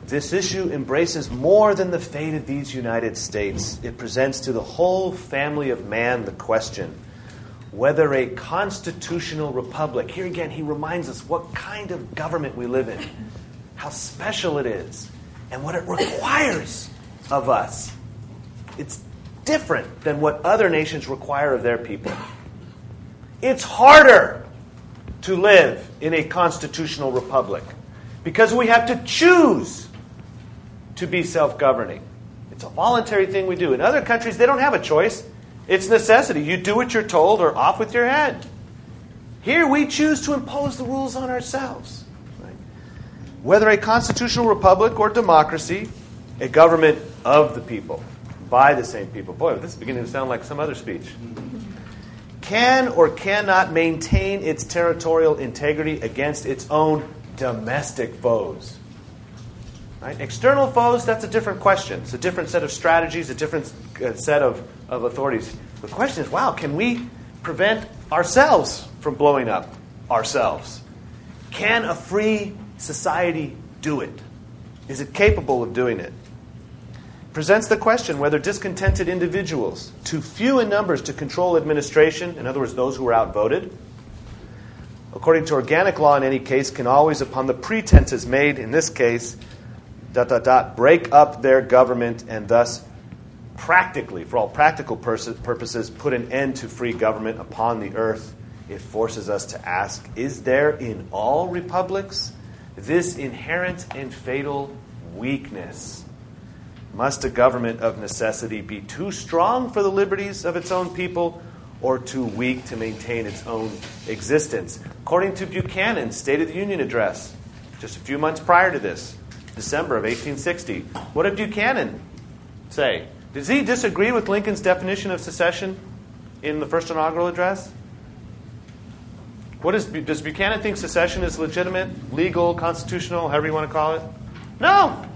This issue embraces more than the fate of these United States. It presents to the whole family of man the question whether a constitutional republic, here again, he reminds us what kind of government we live in, how special it is, and what it requires of us. It's different than what other nations require of their people. It's harder to live in a constitutional republic because we have to choose to be self governing. It's a voluntary thing we do. In other countries, they don't have a choice, it's necessity. You do what you're told or off with your head. Here, we choose to impose the rules on ourselves. Whether a constitutional republic or democracy, a government of the people, by the same people. Boy, this is beginning to sound like some other speech can or cannot maintain its territorial integrity against its own domestic foes. Right? External foes, that's a different question. It's a different set of strategies, a different uh, set of, of authorities. The question is wow, can we prevent ourselves from blowing up ourselves? Can a free society do it? Is it capable of doing it? presents the question whether discontented individuals, too few in numbers to control administration, in other words, those who are outvoted, according to organic law in any case, can always, upon the pretenses made in this case, dot, dot, dot, break up their government and thus practically, for all practical purposes, put an end to free government upon the earth. It forces us to ask is there in all republics this inherent and fatal weakness? Must a government of necessity be too strong for the liberties of its own people or too weak to maintain its own existence? According to Buchanan's State of the Union address, just a few months prior to this, December of 1860, what did Buchanan say? Does he disagree with Lincoln's definition of secession in the first inaugural address? What is, does Buchanan think secession is legitimate, legal, constitutional, however you want to call it? No.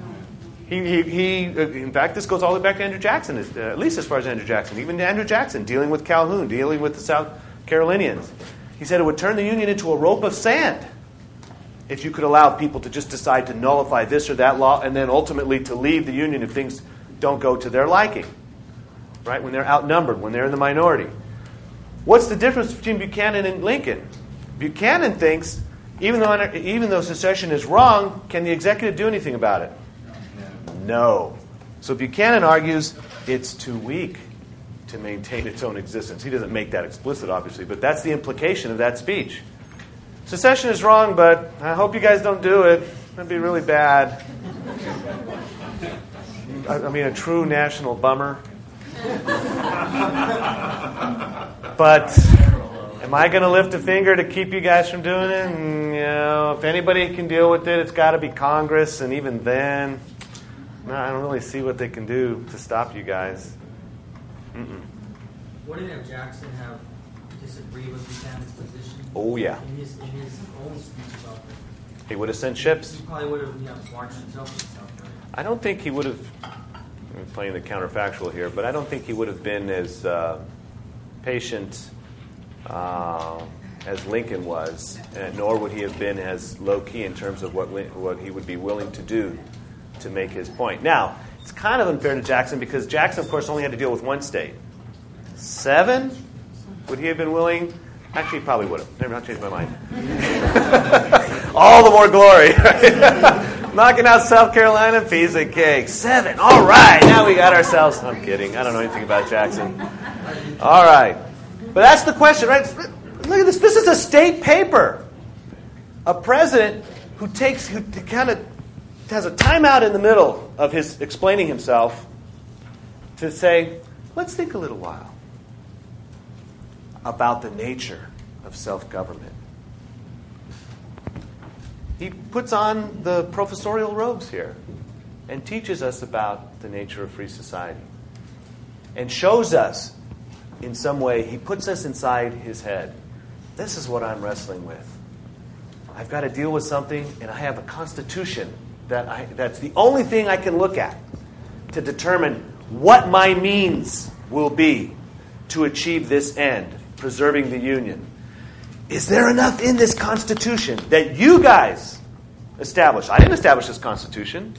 He, he, he, uh, in fact, this goes all the way back to Andrew Jackson, uh, at least as far as Andrew Jackson. Even Andrew Jackson, dealing with Calhoun, dealing with the South Carolinians. He said it would turn the Union into a rope of sand if you could allow people to just decide to nullify this or that law and then ultimately to leave the Union if things don't go to their liking. Right? When they're outnumbered, when they're in the minority. What's the difference between Buchanan and Lincoln? Buchanan thinks, even though, even though secession is wrong, can the executive do anything about it? No. So Buchanan argues it's too weak to maintain its own existence. He doesn't make that explicit, obviously, but that's the implication of that speech. Secession is wrong, but I hope you guys don't do it. That'd be really bad. I mean, a true national bummer. but am I going to lift a finger to keep you guys from doing it? And, you know, if anybody can deal with it, it's got to be Congress, and even then. No, I don't really see what they can do to stop you guys. Mm-mm. Wouldn't have Jackson have disagreed with Buchanan's position? Oh, yeah. In his, in his own speech about that. He would have sent ships. He probably would have you know, marched himself himself. Right? I don't think he would have, I'm playing the counterfactual here, but I don't think he would have been as uh, patient uh, as Lincoln was, and nor would he have been as low key in terms of what, what he would be willing to do to make his point. Now, it's kind of unfair to Jackson because Jackson, of course, only had to deal with one state. Seven? Would he have been willing? Actually, he probably would have. Never not changed my mind. All the more glory. Knocking out South Carolina, piece of cake. Seven. All right. Now we got ourselves. I'm kidding. I don't know anything about Jackson. All right. But that's the question, right? Look at this. This is a state paper. A president who takes, who kind of has a timeout in the middle of his explaining himself to say, let's think a little while about the nature of self government. He puts on the professorial robes here and teaches us about the nature of free society and shows us in some way, he puts us inside his head. This is what I'm wrestling with. I've got to deal with something, and I have a constitution that I, that's the only thing I can look at to determine what my means will be to achieve this end, preserving the Union. Is there enough in this Constitution that you guys established? I didn't establish this Constitution.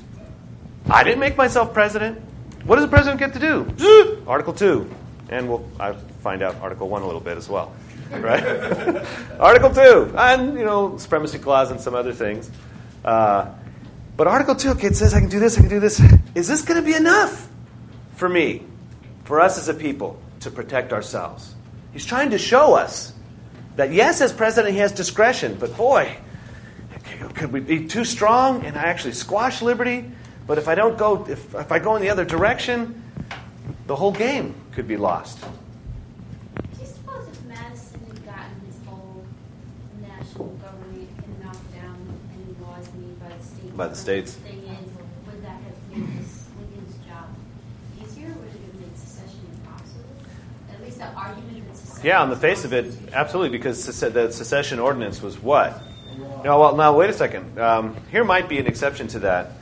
I didn't make myself president. What does the president get to do? Article 2. And we'll I find out Article 1 a little bit as well. Right? Article 2. And, you know, supremacy clause and some other things. Uh, but Article 2, okay, it says I can do this, I can do this. Is this going to be enough for me, for us as a people, to protect ourselves? He's trying to show us that, yes, as president, he has discretion, but boy, could we be too strong and I actually squash liberty? But if I don't go, if, if I go in the other direction, the whole game could be lost. Do you suppose if Madison had gotten his whole national government and knocked down any laws made by the state? By the states. Thing is, would that have made Lincoln's job easier? Would it have made secession impossible? At least the argument that secession. Yeah, on the face of it, absolutely, because the secession ordinance was what? No, well, now wait a second. Um, here might be an exception to that.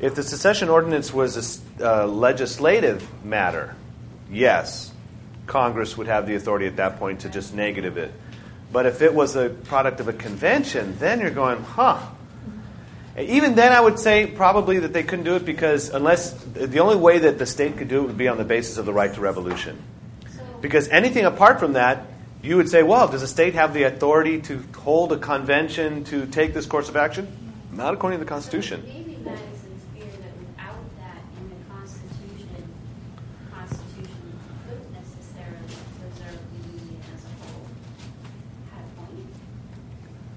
If the secession ordinance was a uh, legislative matter, yes, Congress would have the authority at that point to just negative it. But if it was a product of a convention, then you're going, huh. Even then, I would say probably that they couldn't do it because unless the only way that the state could do it would be on the basis of the right to revolution. Because anything apart from that, you would say, well, does the state have the authority to hold a convention to take this course of action? Not according to the Constitution. So maybe Madison's fear that without that in the Constitution, Constitution couldn't necessarily preserve the Union as a whole. Had a point. You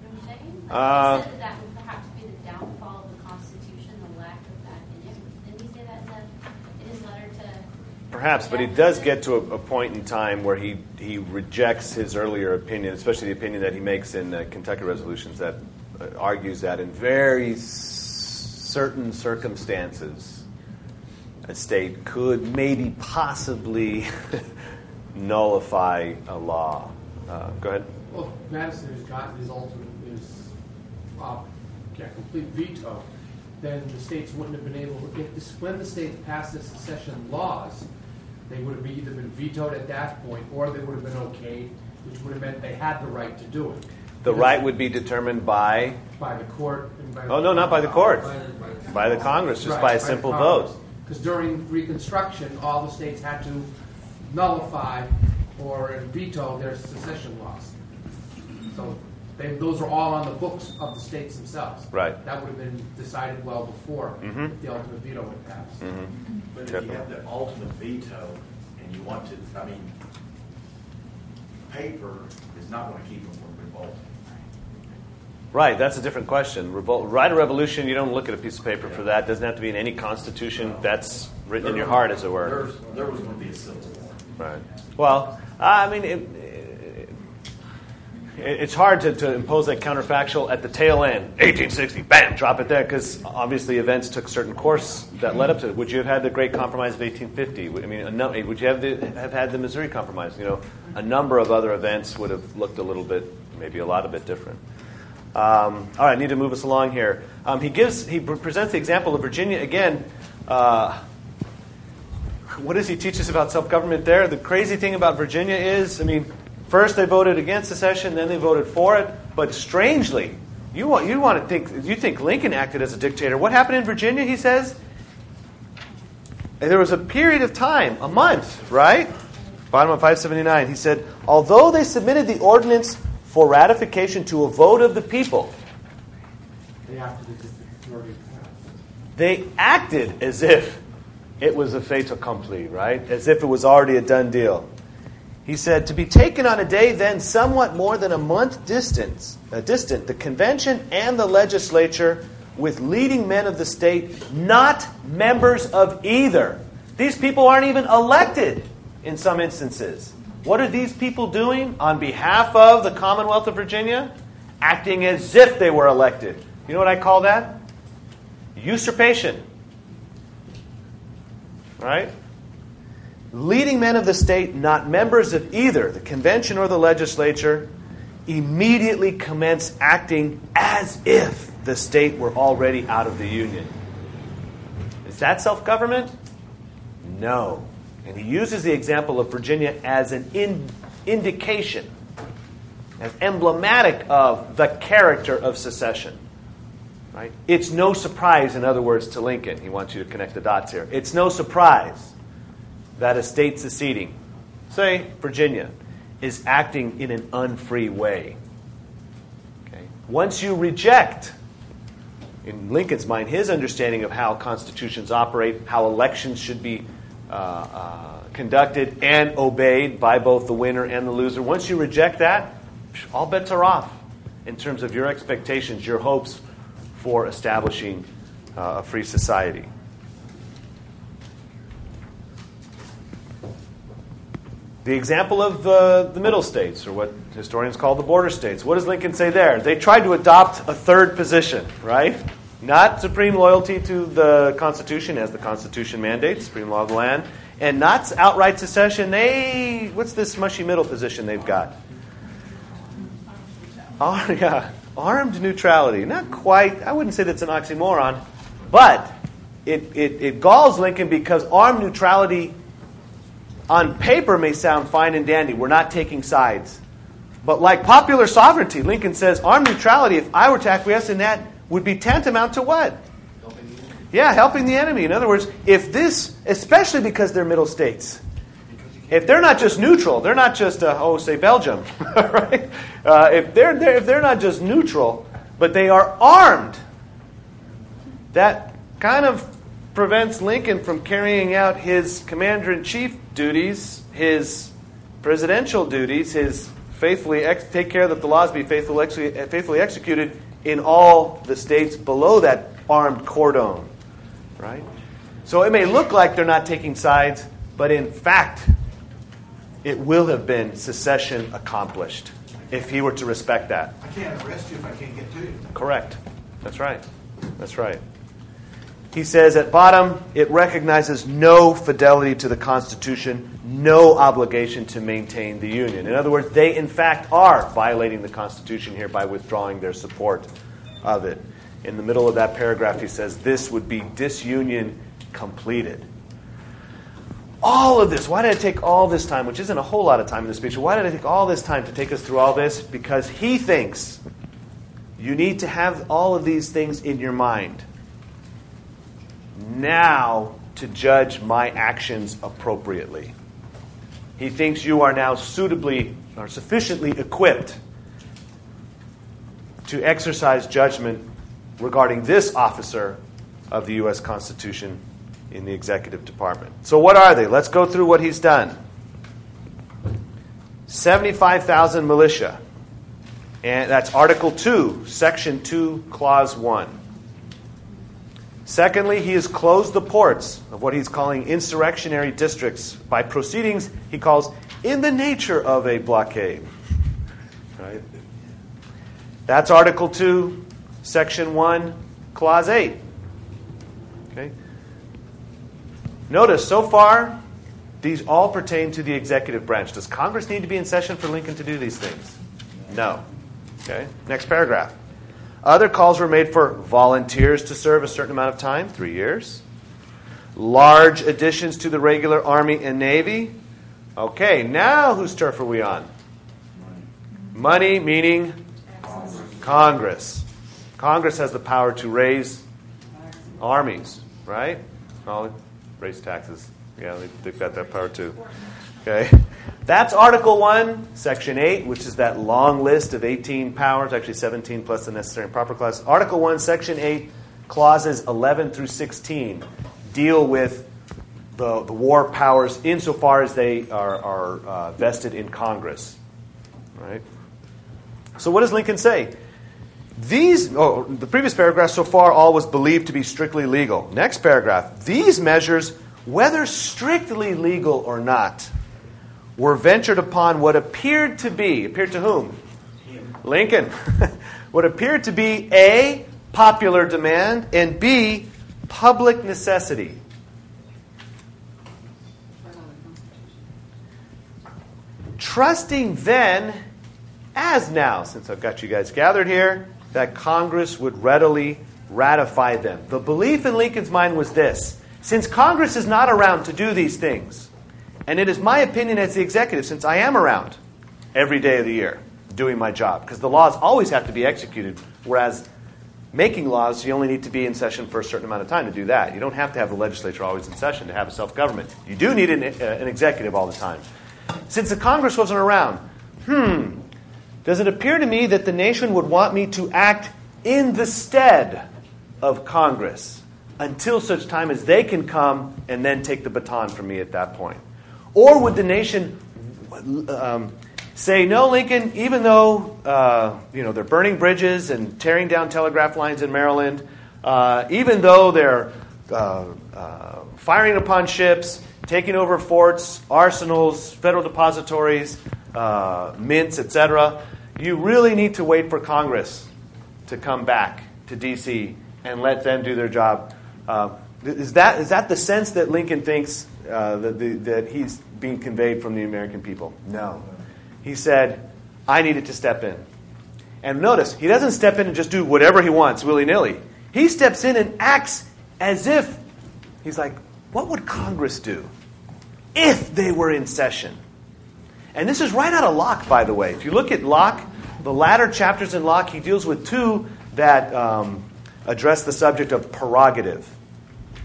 know what I'm saying? Like, Uh, he said that that would perhaps be the downfall of the Constitution, the lack of that in it. Didn't he say that in, his letter to? Perhaps, but he does get to a, a point in time where he, he rejects his earlier opinion, especially the opinion that he makes in uh, Kentucky resolutions that uh, argues that in very s- certain circumstances, a state could maybe possibly nullify a law. Uh, go ahead. Well, Madison has gotten his ultimate, his, uh, yeah, complete veto, then the states wouldn't have been able, if this, when the states passed the secession laws, they would have either been vetoed at that point, or they would have been okayed, which would have meant they had the right to do it. The right would be determined by, By the court and by. oh no, not by the court, By the- by the- by the Congress, just Right, by a the simple vote. Because during Reconstruction, all the states had to nullify or veto their secession laws. So they, those are all on the books of the states themselves. Right. That would have been decided well before Mhm. the ultimate veto had passed. Mhm. But if Definitely. you have the ultimate veto and you want to, I mean, paper is not going to keep them from revolting. Right, that's a different question. Revolt, right a revolution, you don't look at a piece of paper for that. Doesn't have to be in any constitution. That's written in your heart, as it were. There was going to be a civil war. Right. Well, I mean, it, it, it's hard to, to impose that counterfactual at the tail end. 1860, bam, drop it there, because obviously events took certain course that led up to it. Would you have had the Great Compromise of 1850? I mean, would you have, the, have had the Missouri Compromise? You know, a number of other events would have looked a little bit, maybe a lot of bit different. Um, all right, I need to move us along here. Um, he gives, he presents the example of Virginia again. Uh, what does he teach us about self government there? The crazy thing about Virginia is, I mean, first they voted against secession, then they voted for it. But strangely, you want you want to think you think Lincoln acted as a dictator. What happened in Virginia? He says there was a period of time, a month, right? Bottom of 579. He said, although they submitted the ordinance for ratification to a vote of the people, They have to, it's already passed. they acted as if it was a fait accompli, right? As if it was already a done deal. He said, to be taken on a day then somewhat more than a month distance, uh, distant, the convention and the legislature with leading men of the state, not members of either. These people aren't even elected in some instances. What are these people doing on behalf of the Commonwealth of Virginia? Acting as if they were elected. You know what I call that? Usurpation. Right? Leading men of the state, not members of either the convention or the legislature, immediately commence acting as if the state were already out of the Union. Is that self government? No. And he uses the example of Virginia as an in, indication, as emblematic of the character of secession. Right? It's no surprise, in other words, to Lincoln. He wants you to connect the dots here. It's no surprise that a state seceding, say Virginia, is acting in an unfree way. Okay? Once you reject, in Lincoln's mind, his understanding of how constitutions operate, how elections should be uh, uh, conducted and obeyed by both the winner and the loser, once you reject that, all bets are off in terms of your expectations, your hopes for establishing uh, a free society. The example of uh, the middle states, or what historians call the border states. What does Lincoln say there? They tried to adopt a third position, right? Not supreme loyalty to the Constitution, as the Constitution mandates, supreme law of the land, and not outright secession. They, what's this mushy middle position they've got? Oh, yeah, armed neutrality. Not quite, I wouldn't say that's an oxymoron, but it, it, it galls Lincoln because armed neutrality on paper may sound fine and dandy. We're not taking sides. But like popular sovereignty, Lincoln says armed neutrality, if I were to acquiesce in that, would be tantamount to what? Yeah, helping the enemy. In other words, if this, especially because they're middle states, if they're not just neutral, they're not just, uh, oh, say Belgium, right? Uh, if, they're, they're, if they're not just neutral, but they are armed, that kind of prevents Lincoln from carrying out his commander in chief duties, his presidential duties, his faithfully ex- take care that the laws be faithfully, ex- faithfully executed in all the states below that armed cordon, right? So it may look like they're not taking sides, but in fact, it will have been secession accomplished if he were to respect that. I can't arrest you if I can't get to you. Correct. That's right. That's right. He says at bottom, it recognizes no fidelity to the Constitution, no obligation to maintain the Union. In other words, they in fact are violating the Constitution here by withdrawing their support of it. In the middle of that paragraph, he says, This would be disunion completed. All of this, why did it take all this time, which isn't a whole lot of time in this speech, why did it take all this time to take us through all this? Because he thinks you need to have all of these things in your mind now to judge my actions appropriately. He thinks you are now suitably or sufficiently equipped to exercise judgment regarding this officer of the U.S. Constitution in the executive department. So, what are they? Let's go through what he's done 75,000 militia. And that's Article 2, Section 2, Clause 1. Secondly, he has closed the ports of what he's calling insurrectionary districts by proceedings he calls in the nature of a blockade. Right? That's Article 2, Section 1, Clause 8. Okay? Notice, so far, these all pertain to the executive branch. Does Congress need to be in session for Lincoln to do these things? No. Okay? Next paragraph. Other calls were made for volunteers to serve a certain amount of time, three years. Large additions to the regular Army and Navy. Okay, now whose turf are we on? Money, meaning Congress. Congress has the power to raise armies, right? Raise taxes. Yeah, they've got that power too. Okay. That's Article 1, Section 8, which is that long list of 18 powers, actually 17 plus the necessary and proper clause. Article 1, Section 8, clauses 11 through 16 deal with the, the war powers insofar as they are, are uh, vested in Congress. Right? So, what does Lincoln say? These, oh, the previous paragraph so far, all was believed to be strictly legal. Next paragraph, these measures, whether strictly legal or not, were ventured upon what appeared to be, appeared to whom? Lincoln. what appeared to be A, popular demand, and B, public necessity. trusting then, as now, since I've got you guys gathered here, that Congress would readily ratify them. The belief in Lincoln's mind was this since Congress is not around to do these things, and it is my opinion as the executive, since I am around every day of the year doing my job, because the laws always have to be executed, whereas making laws, you only need to be in session for a certain amount of time to do that. You don't have to have the legislature always in session to have a self government. You do need an, uh, an executive all the time. Since the Congress wasn't around, hmm, does it appear to me that the nation would want me to act in the stead of Congress until such time as they can come and then take the baton from me at that point? Or would the nation um, say, no, Lincoln, even though uh, you know, they're burning bridges and tearing down telegraph lines in Maryland, uh, even though they're uh, uh firing upon ships, taking over forts, arsenals, federal depositories, uh, mints, etc., you really need to wait for Congress to come back to D.C. and let them do their job. Uh, is, that, is that the sense that Lincoln thinks that, the, that he's being conveyed from the American people? No he said, I needed to step in. And notice, he doesn't step in and just do whatever he wants willy nilly. He steps in and acts as if, he's like, what would Congress do if they were in session? And this is right out of Locke, by the way. If you look at Locke, the latter chapters in Locke, he deals with two that um, address the subject of prerogative.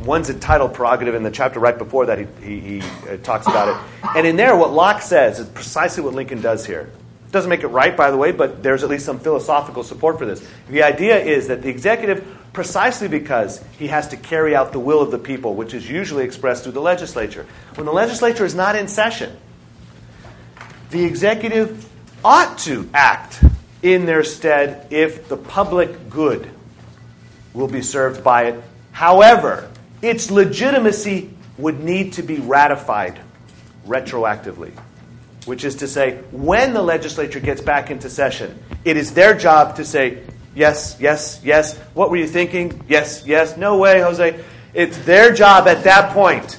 One's entitled Prerogative, in the chapter right before that, he, he, he uh, talks about it. And in there, what Locke says is precisely what Lincoln does here. Doesn't make it right, by the way, but there's at least some philosophical support for this. The idea is that the executive, precisely because he has to carry out the will of the people, which is usually expressed through the legislature, when the legislature is not in session, the executive ought to act in their stead if the public good will be served by it. However, its legitimacy would need to be ratified retroactively. Which is to say, when the legislature gets back into session, it is their job to say, yes, yes, yes. What were you thinking? Yes, yes. No way, Jose. It's their job at that point,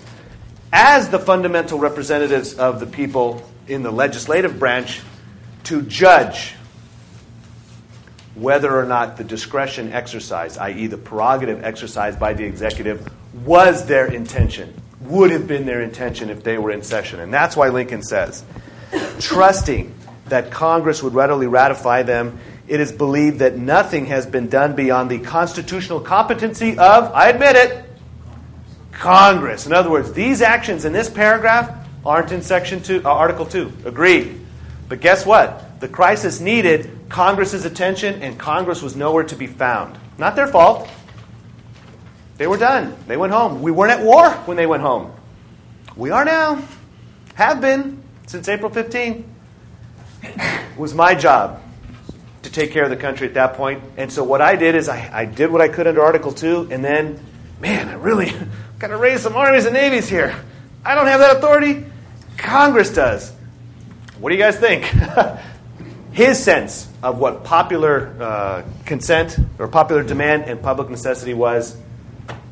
as the fundamental representatives of the people in the legislative branch, to judge whether or not the discretion exercised, i.e., the prerogative exercised by the executive, was their intention, would have been their intention if they were in session. And that's why Lincoln says, trusting that Congress would readily ratify them, it is believed that nothing has been done beyond the constitutional competency of, I admit it, Congress. In other words, these actions in this paragraph aren't in section two, uh, Article 2. Agreed. But guess what? The crisis needed Congress's attention, and Congress was nowhere to be found. Not their fault. They were done. They went home. We weren't at war when they went home. We are now. Have been since April 15. It was my job to take care of the country at that point. And so what I did is I, I did what I could under Article 2, and then, man, I really got to raise some armies and navies here. I don't have that authority. Congress does. What do you guys think? His sense of what popular uh, consent or popular demand and public necessity was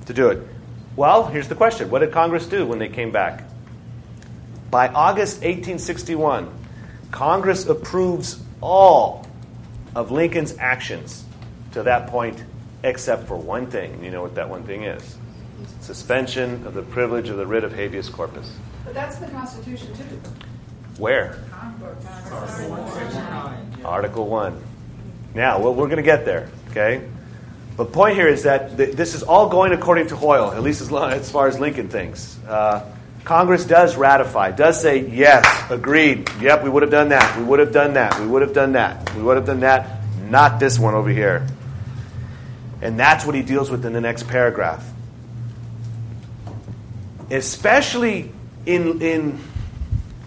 to do it? Well, here's the question What did Congress do when they came back? By August 1861, Congress approves all of Lincoln's actions to that point, except for one thing. You know what that one thing is suspension of the privilege of the writ of habeas corpus. But that's the Constitution, too. Where? Article 1. Now, well, we're going to get there, okay? The point here is that th- this is all going according to Hoyle, at least as, long, as far as Lincoln thinks. Uh, Congress does ratify, does say, yes, agreed, yep, we would have done that, we would have done that, we would have done that, we would have done that, not this one over here. And that's what he deals with in the next paragraph. Especially in, in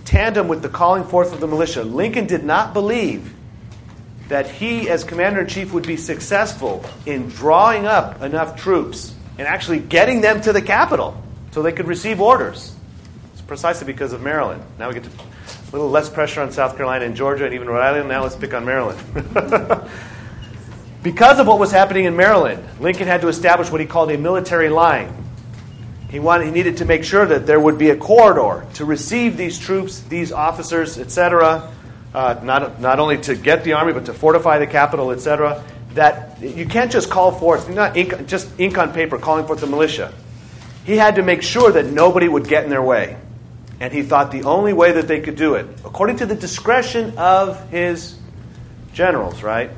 tandem with the calling forth of the militia, Lincoln did not believe that he, as commander in chief, would be successful in drawing up enough troops and actually getting them to the capital so they could receive orders. It's precisely because of Maryland. Now we get to a little less pressure on South Carolina and Georgia and even Rhode Island. Now let's pick on Maryland. because of what was happening in Maryland, Lincoln had to establish what he called a military line. He wanted he needed to make sure that there would be a corridor to receive these troops, these officers, etc. Uh, not not only to get the army, but to fortify the capital, etc. That you can't just call forth not ink, just ink on paper calling forth the militia. He had to make sure that nobody would get in their way, and he thought the only way that they could do it, according to the discretion of his generals, right,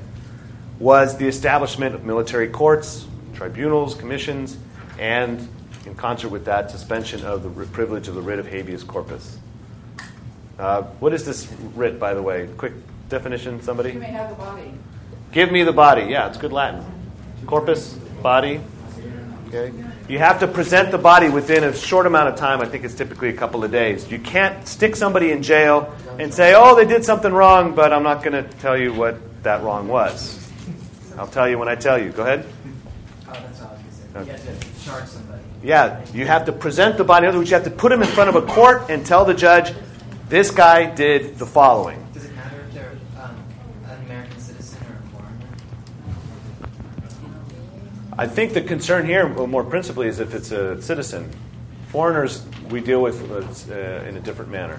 was the establishment of military courts, tribunals, commissions, and in concert with that, suspension of the privilege of the writ of habeas corpus. Uh, what is this writ, by the way? Quick definition, somebody? You may have the body. Give me the body. Yeah, it's good Latin. Corpus, body. Okay. You have to present the body within a short amount of time. I think it's typically a couple of days. You can't stick somebody in jail and say, "Oh, they did something wrong," but I'm not going to tell you what that wrong was. I'll tell you when I tell you. Go ahead. Oh, that's all I was going to say. You have to charge somebody. Yeah, you have to present the body. In other words, you have to put him in front of a court and tell the judge, this guy did the following. Does it matter if they're um, an American citizen or a foreigner? I think the concern here, more principally, is if it's a citizen. Foreigners, we deal with uh, in a different manner,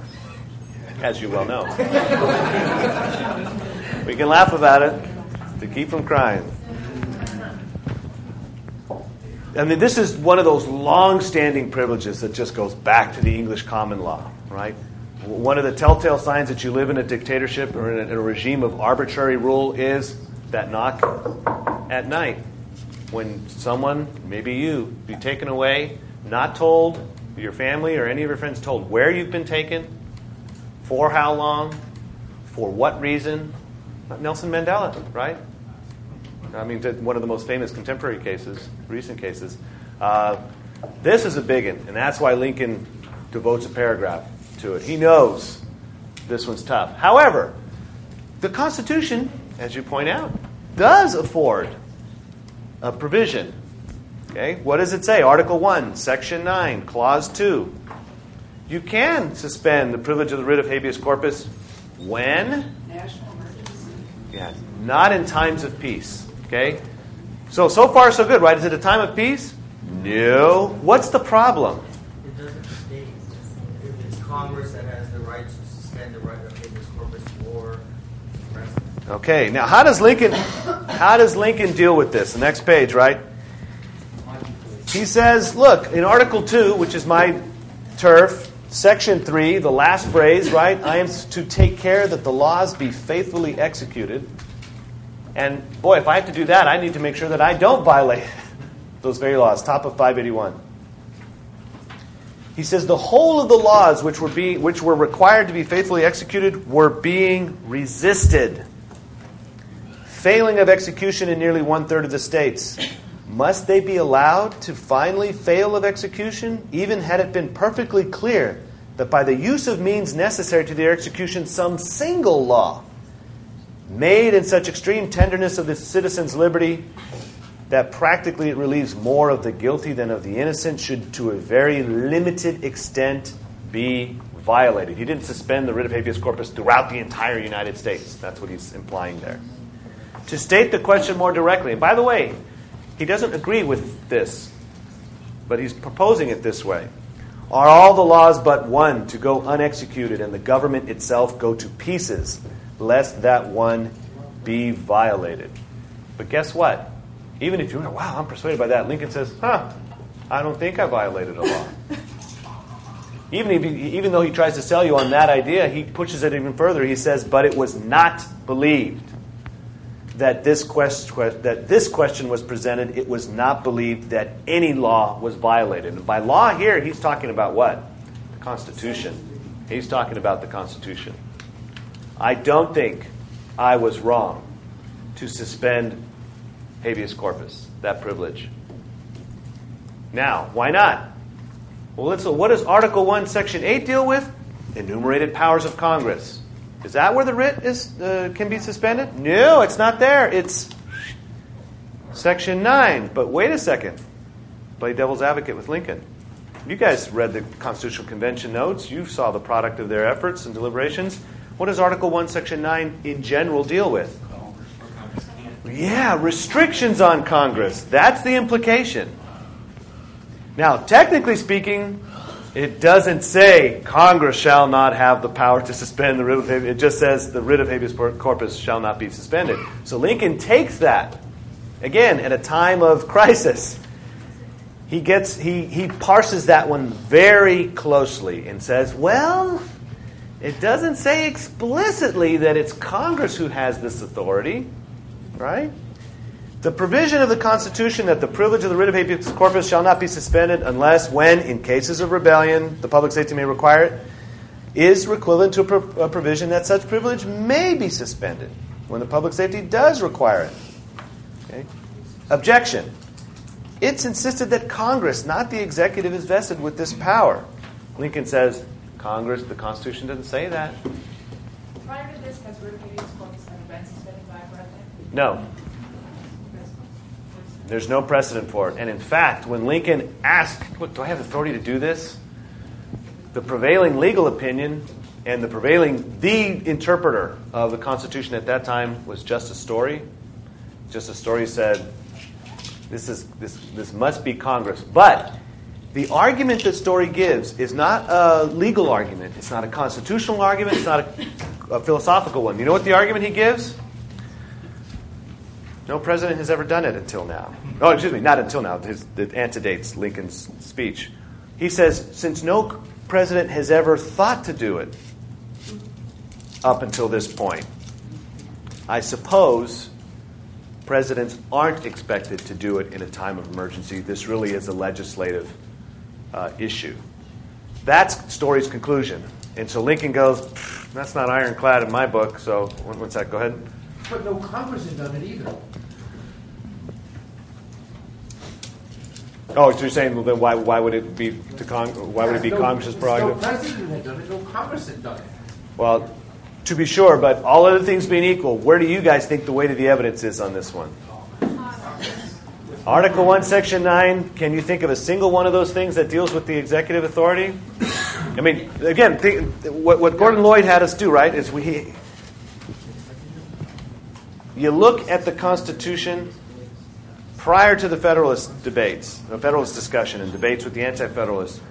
as you well know. we can laugh about it to keep from crying. I mean, this is one of those long-standing privileges that just goes back to the English common law, right? One of the telltale signs that you live in a dictatorship or in a, in a regime of arbitrary rule is that knock at night when someone, maybe you, be taken away, not told, your family or any of your friends told where you've been taken, for how long, for what reason. Nelson Mandela, right? I mean, one of the most famous contemporary cases, recent cases. Uh, this is a big one, and that's why Lincoln devotes a paragraph to it. He knows this one's tough. However, the Constitution, as you point out, does afford a provision. Okay, what does it say? Article 1, Section 9, Clause 2. You can suspend the privilege of the writ of habeas corpus when? National emergency. Yeah, not in times of peace. Okay? So, so far, so good, right? Is it a time of peace? No. What's the problem? It doesn't state if it's Congress that has the right to suspend the right of habeas corpus or the president. Okay, now how does Lincoln how does Lincoln deal with this? The next page, right? He says, look, in Article 2, which is my turf, Section 3, the last phrase, right? I am to take care that the laws be faithfully executed. And boy, if I have to do that, I need to make sure that I don't violate those very laws. Top of 581. He says the whole of the laws which were being which were required to be faithfully executed were being resisted. Failing of execution in nearly one third of the states. Must they be allowed to finally fail of execution, even had it been perfectly clear that by the use of means necessary to their execution, some single law made in such extreme tenderness of the citizen's liberty that practically it relieves more of the guilty than of the innocent should to a very limited extent be violated. He didn't suspend the writ of habeas corpus throughout the entire United States. That's what he's implying there. To state the question more directly, and by the way, he doesn't agree with this, but he's proposing it this way. Are all the laws but one to go unexecuted and the government itself go to pieces, lest that one be violated? But guess what? Even if you're, wow, I'm persuaded by that, Lincoln says, huh, I don't think I violated a law. even, if he, even though he tries to sell you on that idea, he pushes it even further. He says, but it was not believed that this, quest, that this question was presented, it was not believed that any law was violated. And by law here, he's talking about what? The Constitution. He's talking about the Constitution. I don't think I was wrong to suspend habeas corpus, that privilege. Now, why not? Well, let's, what does Article 1, Section 8 deal with? Enumerated powers of Congress. Is that where the writ is, uh, can be suspended? No, it's not there. It's Section 9. But wait a second. Play devil's advocate with Lincoln. You guys read the Constitutional Convention notes. You saw the product of their efforts and deliberations. What does Article 1, Section 9 in general deal with? Yeah, restrictions on Congress. That's the implication. Now, technically speaking, it doesn't say Congress shall not have the power to suspend the writ of habeas. It just says the writ of habeas corpus shall not be suspended. So Lincoln takes that again at a time of crisis. He gets he he parses that one very closely and says, "Well, it doesn't say explicitly that it's Congress who has this authority, right? The provision of the Constitution that the privilege of the writ of habeas corpus shall not be suspended unless, when, in cases of rebellion, the public safety may require it, is equivalent to a, pro- a provision that such privilege may be suspended when the public safety does require it. Okay? Objection. It's insisted that Congress, not the executive, is vested with this power. Lincoln says, Congress, the Constitution doesn't say that. Prior to this, has writ of habeas corpus ever been suspended by a president? No. There's no precedent for it. And in fact, when Lincoln asked, Do I have authority to do this? The prevailing legal opinion and the prevailing, the interpreter of the Constitution at that time was Justice Story. Justice Story said, this, is, this, this must be Congress. But the argument that Story gives is not a legal argument, it's not a constitutional argument, it's not a, a philosophical one. You know what the argument he gives? No president has ever done it until now. Oh, excuse me, not until now. His, it antedates Lincoln's speech. He says, since no president has ever thought to do it up until this point, I suppose presidents aren't expected to do it in a time of emergency. This really is a legislative uh, issue. That's Story's conclusion. And so Lincoln goes, that's not ironclad in my book, so one, one sec, go ahead. But no Congress has done it either. Oh, so you're saying well, then why, why would it be to Cong- why would it be no, Congress's prerogative? No president had done it. No Congress had done it. Well, to be sure, but all other things being equal, where do you guys think the weight of the evidence is on this one? Article 1, Section 9, can you think of a single one of those things that deals with the executive authority? I mean, again, think, what, what Gordon Lloyd had us do, right, is we. You look at the Constitution prior to the Federalist debates, the Federalist discussion and debates with the Anti Federalists.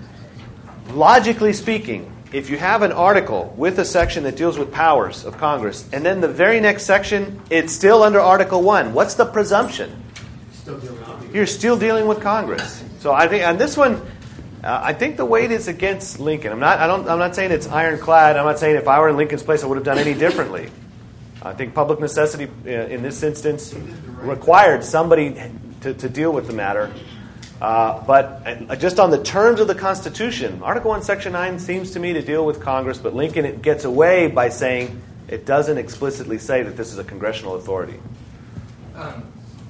Logically speaking, if you have an article with a section that deals with powers of Congress, and then the very next section, it's still under Article 1, what's the presumption? Still You're still dealing with Congress. So I think on this one, uh, I think the weight is against Lincoln. I'm not. I don't. I'm not saying it's ironclad. I'm not saying if I were in Lincoln's place, I would have done any differently. I think public necessity uh, in this instance required somebody to, to deal with the matter. Uh, but uh, just on the terms of the Constitution, Article 1, Section 9 seems to me to deal with Congress, but Lincoln it gets away by saying it doesn't explicitly say that this is a congressional authority. Um,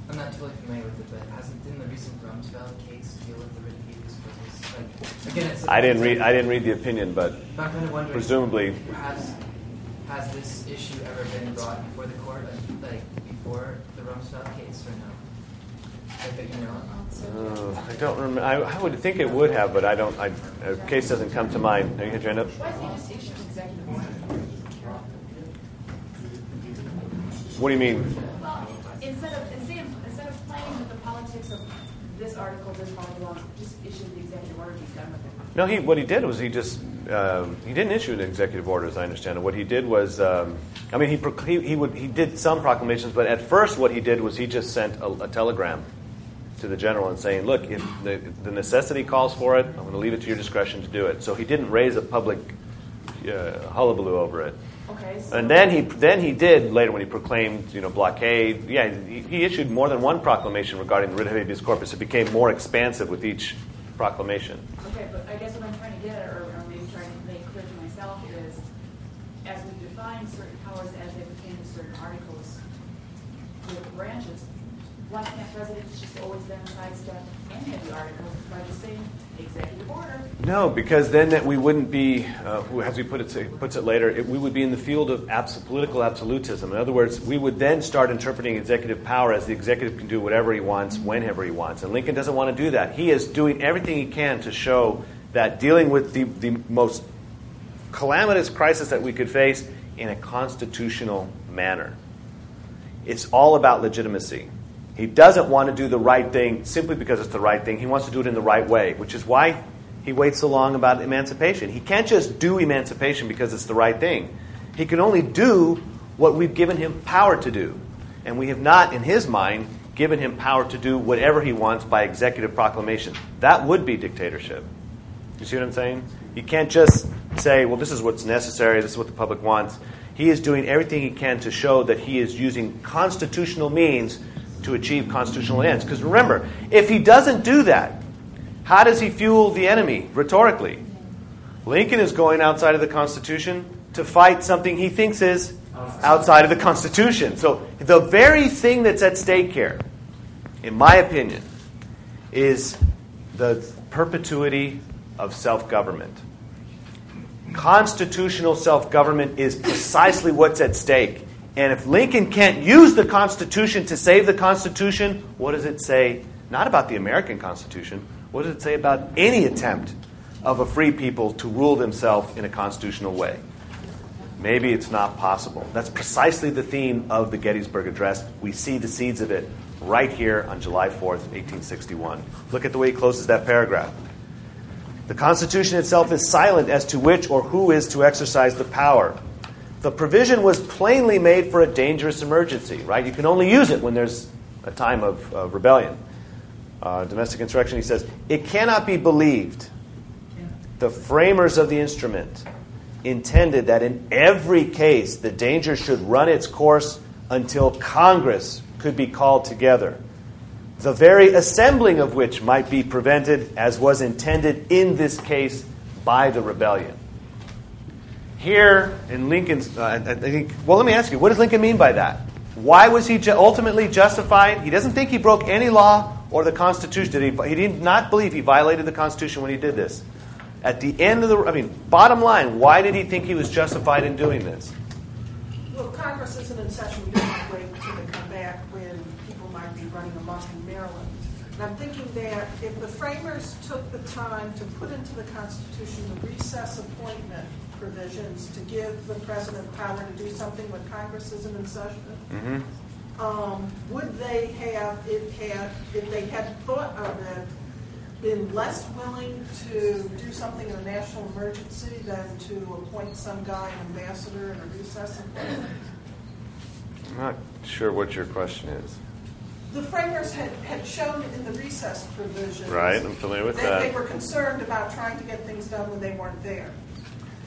I'm not totally familiar with it, but hasn't didn't the recent Rumsfeld case deal with the writ of habeas corpus? Like, again, it's I didn't read. I didn't read the opinion, but But I'm kind of presumably, has has this issue ever been brought before the court, like, like before the Rumsfeld case, or no? Like that you know. of? uh, I don't remember. I, I would think it would have, but I don't. I, a case doesn't come to mind. Are you going to up? Why can't you just issue an executive order? What do you mean? Well, instead of, instead of, instead of playing with the politics of this article, this article, just issue the executive order, and be done with it. No, he what he did was he just um, he didn't issue an executive order, as I understand it. What he did was, um, I mean, he, proc- he he would he did some proclamations, but at first what he did was he just sent a, a telegram to the general and saying, "Look, if the, the necessity calls for it, I'm going to leave it to your discretion to do it." So he didn't raise a public uh, hullabaloo over it. Okay, so. And then he then he did later when he proclaimed you know blockade. Yeah, he, he issued more than one proclamation regarding the writ of habeas corpus. It became more expansive with each proclamation. Okay, but I guess what I'm trying to get at, or, or maybe trying to make clear to myself, is as we define certain powers as they pertain to certain articles with branches, why can't presidents just always then sidestep any of the articles by just saying No, because then that we wouldn't be, uh, as he put it, puts it later, it, we would be in the field of political absolutism. In other words, we would then start interpreting executive power as the executive can do whatever he wants, whenever he wants. And Lincoln doesn't want to do that. He is doing everything he can to show that dealing with the, the most calamitous crisis that we could face in a constitutional manner. It's all about legitimacy. He doesn't want to do the right thing simply because it's the right thing. He wants to do it in the right way, which is why he waits so long about emancipation. He can't just do emancipation because it's the right thing. He can only do what we've given him power to do. And we have not, in his mind, given him power to do whatever he wants by executive proclamation. That would be dictatorship. You see what I'm saying? You can't just say, well, this is what's necessary, this is what the public wants. He is doing everything he can to show that he is using constitutional means to achieve constitutional ends. Because remember, if he doesn't do that, how does he fuel the enemy rhetorically? Lincoln is going outside of the Constitution to fight something he thinks is outside of the Constitution. So the very thing that's at stake here, in my opinion, is the perpetuity of self government. Constitutional self government is precisely what's at stake. And if Lincoln can't use the Constitution to save the Constitution, what does it say? Not about the American Constitution. What does it say about any attempt of a free people to rule themselves in a constitutional way? Maybe it's not possible. That's precisely the theme of the Gettysburg Address. We see the seeds of it right here on July 4th, 1861. Look at the way he closes that paragraph. The Constitution itself is silent as to which or who is to exercise the power. The provision was plainly made for a dangerous emergency, right? You can only use it when there's a time of, of rebellion. Uh, domestic insurrection, he says, it cannot be believed. The framers of the instrument intended that in every case the danger should run its course until Congress could be called together, the very assembling of which might be prevented, as was intended in this case by the rebellion. Here in Lincoln's, uh, I think, well, let me ask you, what does Lincoln mean by that? Why was he ju- ultimately justified? He doesn't think he broke any law or the Constitution. Did he, he did not believe he violated the Constitution when he did this. At the end of the, I mean, bottom line, why did he think he was justified in doing this? Well, Congress isn't in session. We don't wait until they come back when people might be running amok in Maryland. And I'm thinking that if the framers took the time to put into the Constitution the recess appointment provisions to give the president power to do something when Congress isn't in session, Mm-hmm. um, would they have, if had, if they had thought of it, been less willing to do something in a national emergency than to appoint some guy an ambassador in a recess appointment? I'm not sure what your question is. The framers had, had shown in the recess provisions. Right, I'm familiar with that. They were concerned about trying to get things done when they weren't there.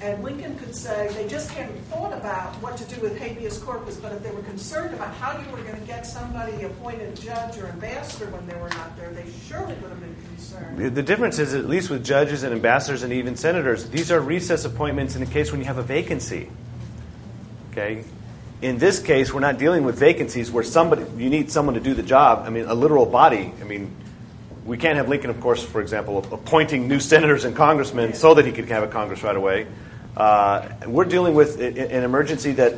And Lincoln could say they just hadn't thought about what to do with habeas corpus, but if they were concerned about how you were going to get somebody appointed judge or ambassador when they were not there, they surely would have been concerned. The- difference is, at least with judges and ambassadors and even senators, these are recess appointments in the case when you have a vacancy. Okay? In this case, we're not dealing with vacancies where somebody you need someone to do the job. I mean, a literal body. I mean, we can't have Lincoln, of course, for example, appointing new senators and congressmen so that he could have a Congress right away. Uh, we're dealing with an emergency that,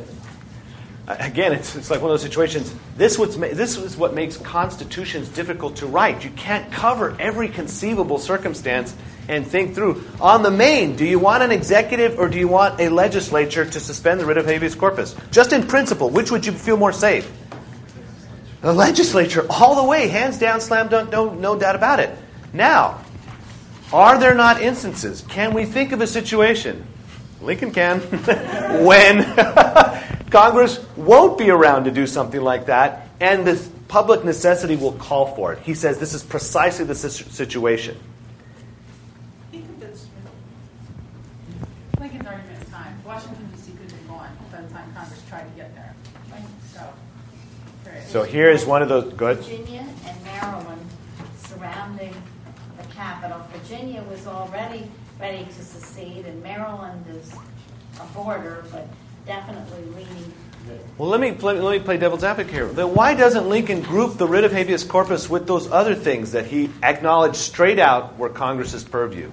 again, it's, it's like one of those situations. This, what's this is what makes constitutions difficult to write. You can't cover every conceivable circumstance and think through. On the main, do you want an executive or do you want a legislature to suspend the writ of habeas corpus? Just in principle, which would you feel more safe? The legislature, all the way, hands down, slam dunk, no, no doubt about it. Now, are there not instances? Can we think of a situation? Lincoln can. when Congress won't be around to do something like that, and the public necessity will call for it. He says this is precisely the situation. He convinced me. Lincoln's argument is time. Washington D.C. could have been gone by the time Congress tried to get there. So, period. So here is one of those. Good. Virginia and Maryland surrounding the capital. Virginia was already ready to secede, and Maryland is a border, but definitely leaning. Well, let me play, let me play devil's advocate here. Then why doesn't Lincoln group the writ of habeas corpus with those other things that he acknowledged straight out were Congress's purview?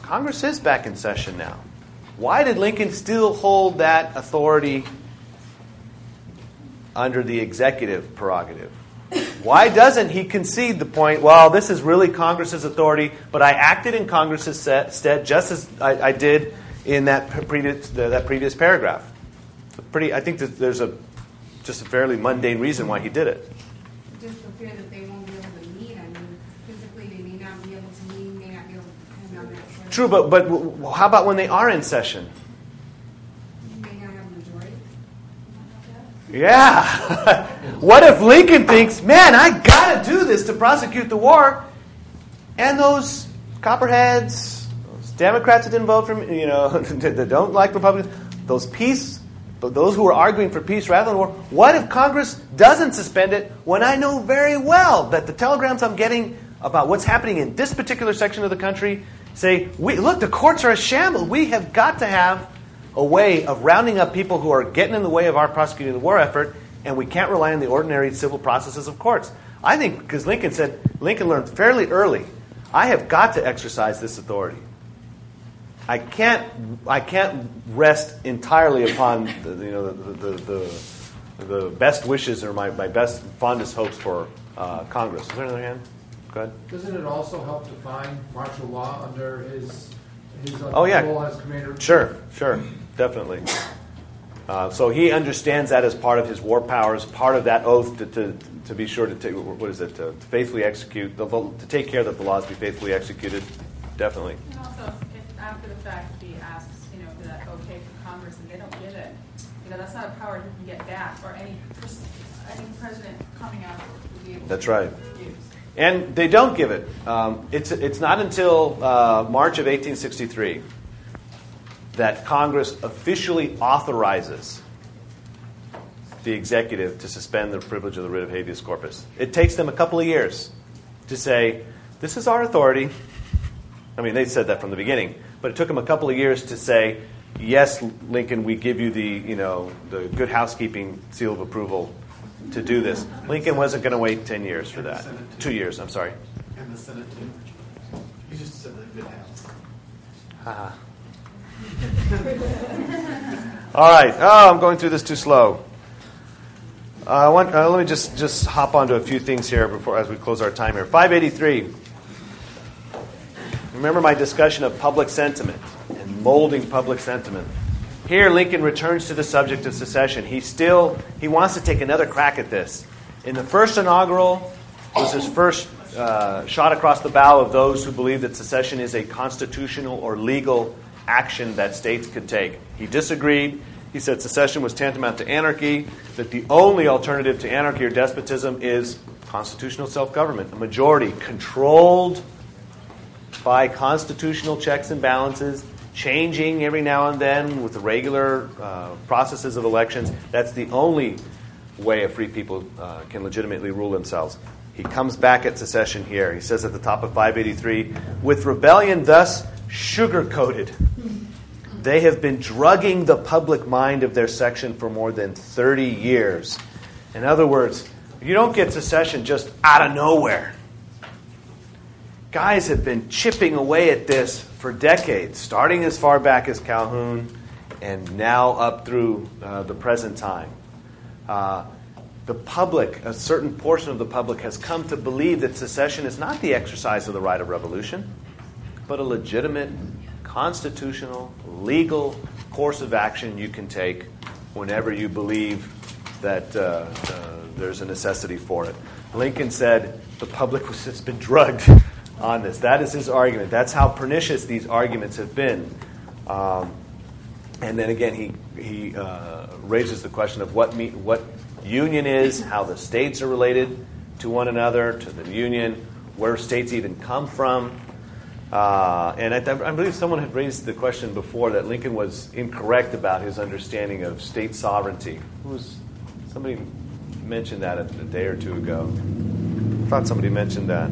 Congress is back in session now. Why did Lincoln still hold that authority under the executive prerogative? Why doesn't he concede the point, well, this is really Congress's authority, but I acted in Congress's set- stead just as I, I did in that previous, the, that previous paragraph? Pretty, I think that there's a just a fairly mundane reason why he did it. Just the fear that they won't be able to meet. I mean, physically, they may not be able to meet, may not be able to depend on that. True, but, but how about when they are in session? You may not have a majority. Yeah. what if Lincoln thinks, man, I got to do this to prosecute the war, and those copperheads, those Democrats that didn't vote for me, you know, that don't like Republicans, those peace, those who are arguing for peace rather than war, what if Congress doesn't suspend it when I know very well that the telegrams I'm getting about what's happening in this particular section of the country say, we, look, the courts are a shambles. We have got to have a way of rounding up people who are getting in the way of our prosecuting the war effort, and we can't rely on the ordinary civil processes of courts. I think, because Lincoln said, Lincoln learned fairly early, I have got to exercise this authority. I can't, I can't rest entirely upon the, you know, the, the, the, the best wishes or my, my best, fondest hopes for uh, Congress. Is there another hand? Go ahead. Doesn't it also help define martial law under his, his uh, Oh, yeah. role as commander? Sure, sure, definitely. Uh, so he understands that as part of his war powers, part of that oath to, to, to be sure to take, what is it, to, to faithfully execute, the, to take care that the laws be faithfully executed. Definitely. And also, if after the fact he asks, you know, for that okay from Congress and they don't give it, you know, that's not a power he can get back or any, pers- any president coming out would be able to That's right. use. And they don't give it. Um, it's, it's not until uh, March of 1863 that Congress officially authorizes the executive to suspend the privilege of the writ of habeas corpus. It takes them a couple of years to say, this is our authority. I mean, they said that from the beginning, but it took them a couple of years to say, yes, Lincoln, we give you the, you know, the good housekeeping seal of approval to do this. Lincoln wasn't going to wait 10 years for that. Two years, I'm sorry. And the Senate too. You just said that good house. Haha. All right. Oh, I'm going through this too slow. Uh, want, uh, let me just, just hop onto a few things here before as we close our time here. 583. Remember my discussion of public sentiment and molding public sentiment. Here, Lincoln returns to the subject of secession. He still he wants to take another crack at this. In the first inaugural was his first uh, shot across the bow of those who believe that secession is a constitutional or legal action that states could take. He disagreed. He said secession was tantamount to anarchy, that the only alternative to anarchy or despotism is constitutional self government, a majority controlled by constitutional checks and balances, changing every now and then with the regular uh, processes of elections. That's the only way a free people uh, can legitimately rule themselves. He comes back at secession here. He says at the top of 583 with rebellion thus sugar coated. They have been drugging the public mind of their section for more than 30 years. In other words, you don't get secession just out of nowhere. Guys have been chipping away at this for decades, starting as far back as Calhoun and now up through uh, the present time. Uh, the public, a certain portion of the public, has come to believe that secession is not the exercise of the right of revolution, but a legitimate, constitutional, legal course of action you can take whenever you believe that uh, uh, there's a necessity for it. Lincoln said the public has been drugged on this. That is his argument. That's how pernicious these arguments have been. Um, and then again, he, he uh, raises the question of what, me, what union is, how the states are related to one another, to the union, where states even come from. Uh, and I, I, believe someone had raised the question before that Lincoln was incorrect about his understanding of state sovereignty. Who was somebody mentioned that a, a day or two ago? I thought somebody mentioned that.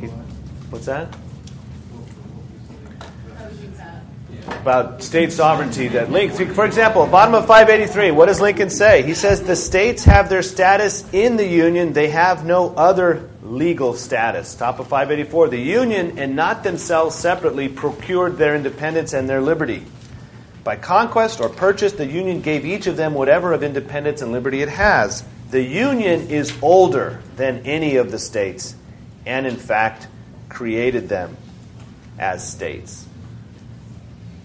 He, what's that? About state sovereignty that Lincoln, for example, bottom of 583, what does Lincoln say? He says the states have their status in the Union, they have no other legal status. Top of 584, the Union and not themselves separately procured their independence and their liberty. By conquest or purchase, the Union gave each of them whatever of independence and liberty it has. The Union is older than any of the states, and in fact, created them as states.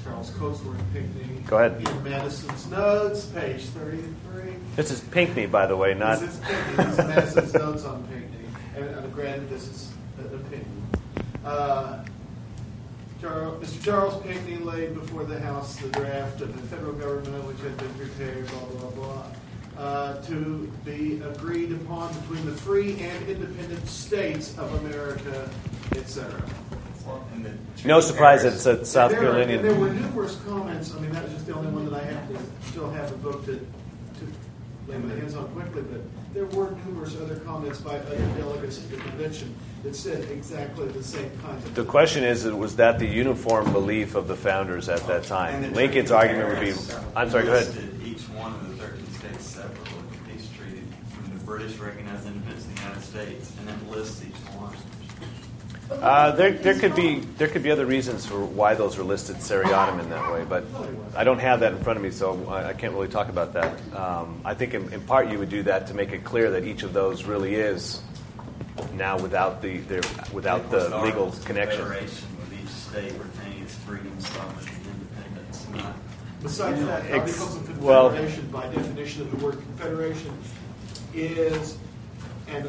Charles Cotesworth Pinckney. Go ahead. In Madison's notes, page 33. This is Pinckney, by the way, not. This is Pinckney. This is Madison's notes on Pinckney. And uh, granted, this is an opinion. Uh, Charles, Mr. Charles Pinckney laid before the House the draft of the federal government, which had been prepared, blah, blah, blah, uh, to be agreed upon between the free and independent states of America, etc. No surprise that it's a South There were- Carolinian. There were numerous comments, I mean, that was just the only one that I have to, still have a book to, to lay my hands on quickly, but there were numerous other comments by other delegates at the convention that said exactly the same kinds of. The question is, was that the uniform belief of the founders at that time? Lincoln's argument would be, I'm sorry, go ahead. Each one of the 13 states separately, the peace treaty, when the British recognized independence of the United States, and then lists each one. Uh, there, there could be there could be other reasons for why those are listed seriatim in that way, but I don't have that in front of me, so I, I can't really talk about that. Um, I think in, in part you would do that to make it clear that each of those really is now without the their, without the legal connection. Federation with each state retaining its freedom, sovereignty, and independence, not. Besides that, Ex- Articles of well- Confederation, by definition of the word confederation, is an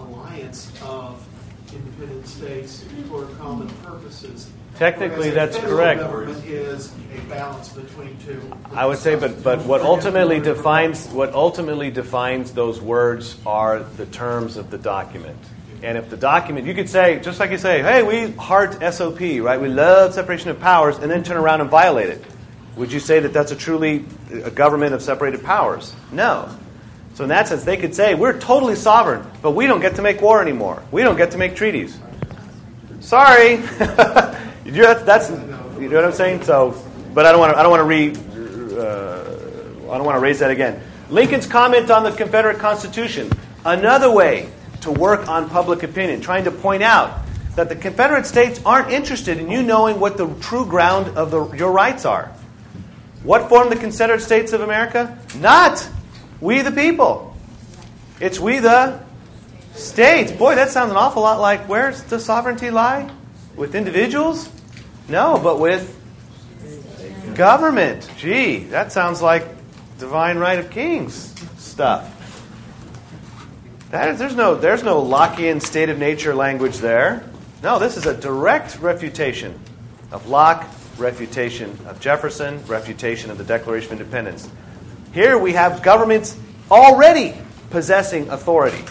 alliance of independent states for common purposes. Technically, that's correct. government is a balance between two. I would say, but but what ultimately defines what ultimately defines those words are the terms of the document. And if the document, you could say, just like you say, hey, we heart SOP, right? We love separation of powers, and then turn around and violate it. Would you say that that's a truly a government of separated powers? No. So in that sense, they could say we're totally sovereign, but we don't get to make war anymore. We don't get to make treaties. Sorry, You that's you know what I'm saying. So, but I don't want to. I don't want to re. Uh, I don't want to raise that again. Lincoln's comment on the Confederate Constitution. Another way to work on public opinion, trying to point out that the Confederate States aren't interested in you knowing what the true ground of the, your rights are. What formed the Confederate States of America? Not we the people. It's we the states. Boy, that sounds an awful lot like where's the sovereignty lie? With individuals? No, but with government. Gee, that sounds like divine right of kings stuff. That is, there's no there's no Lockean state of nature language there. No, this is a direct refutation of Locke, refutation of Jefferson, refutation of the Declaration of Independence. Here we have governments already possessing authority.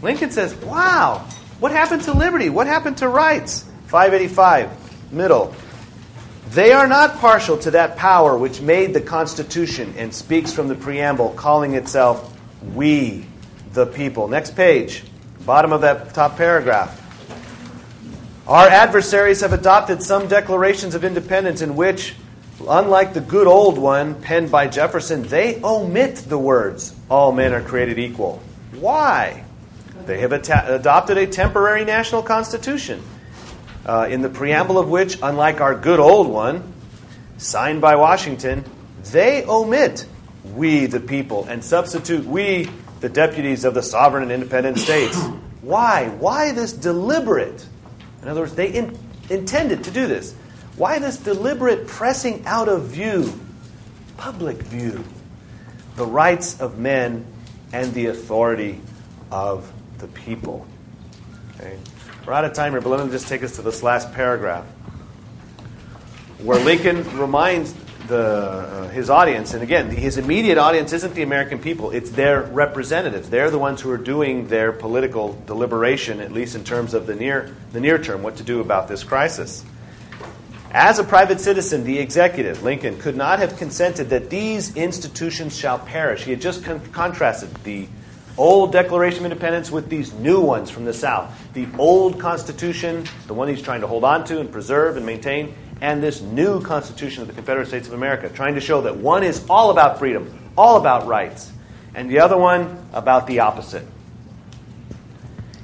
Lincoln says, "Wow, what happened to liberty? What happened to rights?" 585, middle. They are not partial to that power which made the Constitution and speaks from the preamble, calling itself we the people. Next page, bottom of that top paragraph. Our adversaries have adopted some declarations of independence in which, unlike the good old one penned by Jefferson, they omit the words, all men are created equal. Why? They have adopted a temporary national constitution, uh, in the preamble of which, unlike our good old one, signed by Washington, they omit we the people and substitute we the deputies of the sovereign and independent states. Why? Why this deliberate? In other words, they in, intended to do this. Why this deliberate pressing out of view, public view, the rights of men and the authority of the people? Okay. We're out of time here, but let me just take us to this last paragraph where Lincoln reminds the, uh, his audience, and again, his immediate audience isn't the American people, it's their representatives. They're the ones who are doing their political deliberation, at least in terms of the near, the near term, what to do about this crisis. As a private citizen, the executive, Lincoln, could not have consented that these institutions shall perish. He had just con- contrasted the old Declaration of Independence with these new ones from the South. The old Constitution, the one he's trying to hold on to and preserve and maintain, and this new Constitution of the Confederate States of America, trying to show that one is all about freedom, all about rights, and the other one about the opposite.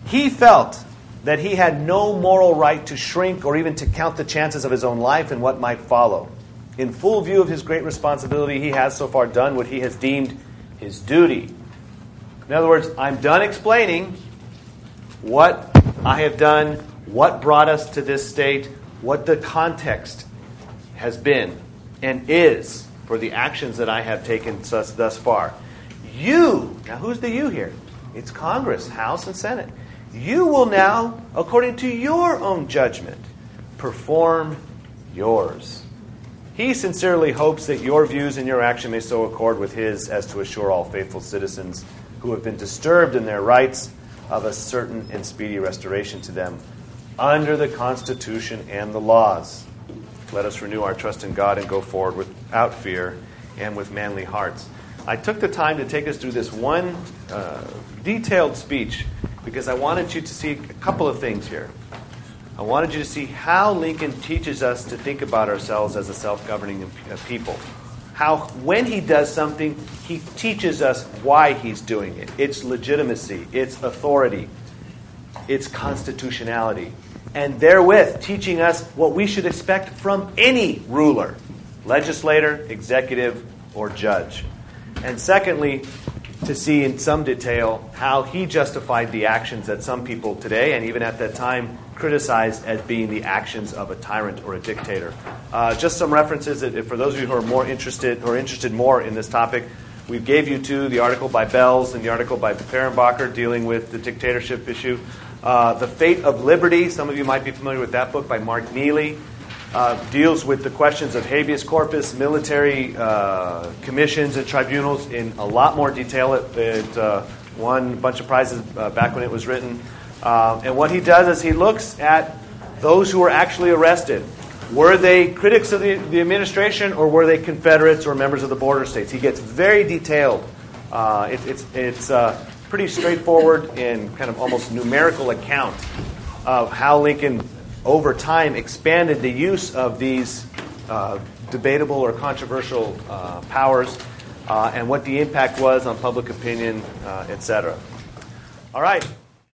He felt that he had no moral right to shrink or even to count the chances of his own life and what might follow. In full view of his great responsibility, he has so far done what he has deemed his duty. In other words, I'm done explaining what I have done, what brought us to this state, what the context has been and is for the actions that I have taken thus, far. You, now who's the you here? It's Congress, House, and Senate. You will now, according to your own judgment, perform yours. He sincerely hopes that your views and your action may so accord with his as to assure all faithful citizens who have been disturbed in their rights of a certain and speedy restoration to them under the Constitution and the laws. Let us renew our trust in God and go forward without fear and with manly hearts. I took the time to take us through this one uh, detailed speech because I wanted you to see a couple of things here. I wanted you to see how Lincoln teaches us to think about ourselves as a self governing people. How, when he does something, he teaches us why he's doing it its legitimacy, its authority, its constitutionality. And therewith, teaching us what we should expect from any ruler, legislator, executive, or judge. And secondly, to see in some detail how he justified the actions that some people today, and even at that time, criticized as being the actions of a tyrant or a dictator. Uh, just some references that, for those of you who are more interested or interested more in this topic. We gave you two the article by Belz and the article by Fehrenbacher dealing with the dictatorship issue. Uh, the Fate of Liberty, some of you might be familiar with that book by Mark Neely, uh, deals with the questions of habeas corpus, military uh, commissions, and tribunals in a lot more detail. It, it uh, won a bunch of prizes uh, back when it was written. Um, and what he does is he looks at those who were actually arrested. Were they critics of the, the administration or were they Confederates or members of the border states? He gets very detailed. Uh, it, it's it's uh, pretty straightforward and kind of almost numerical account of how Lincoln, over time, expanded the use of these uh, debatable or controversial uh, powers uh, and what the impact was on public opinion, uh, etc. All right.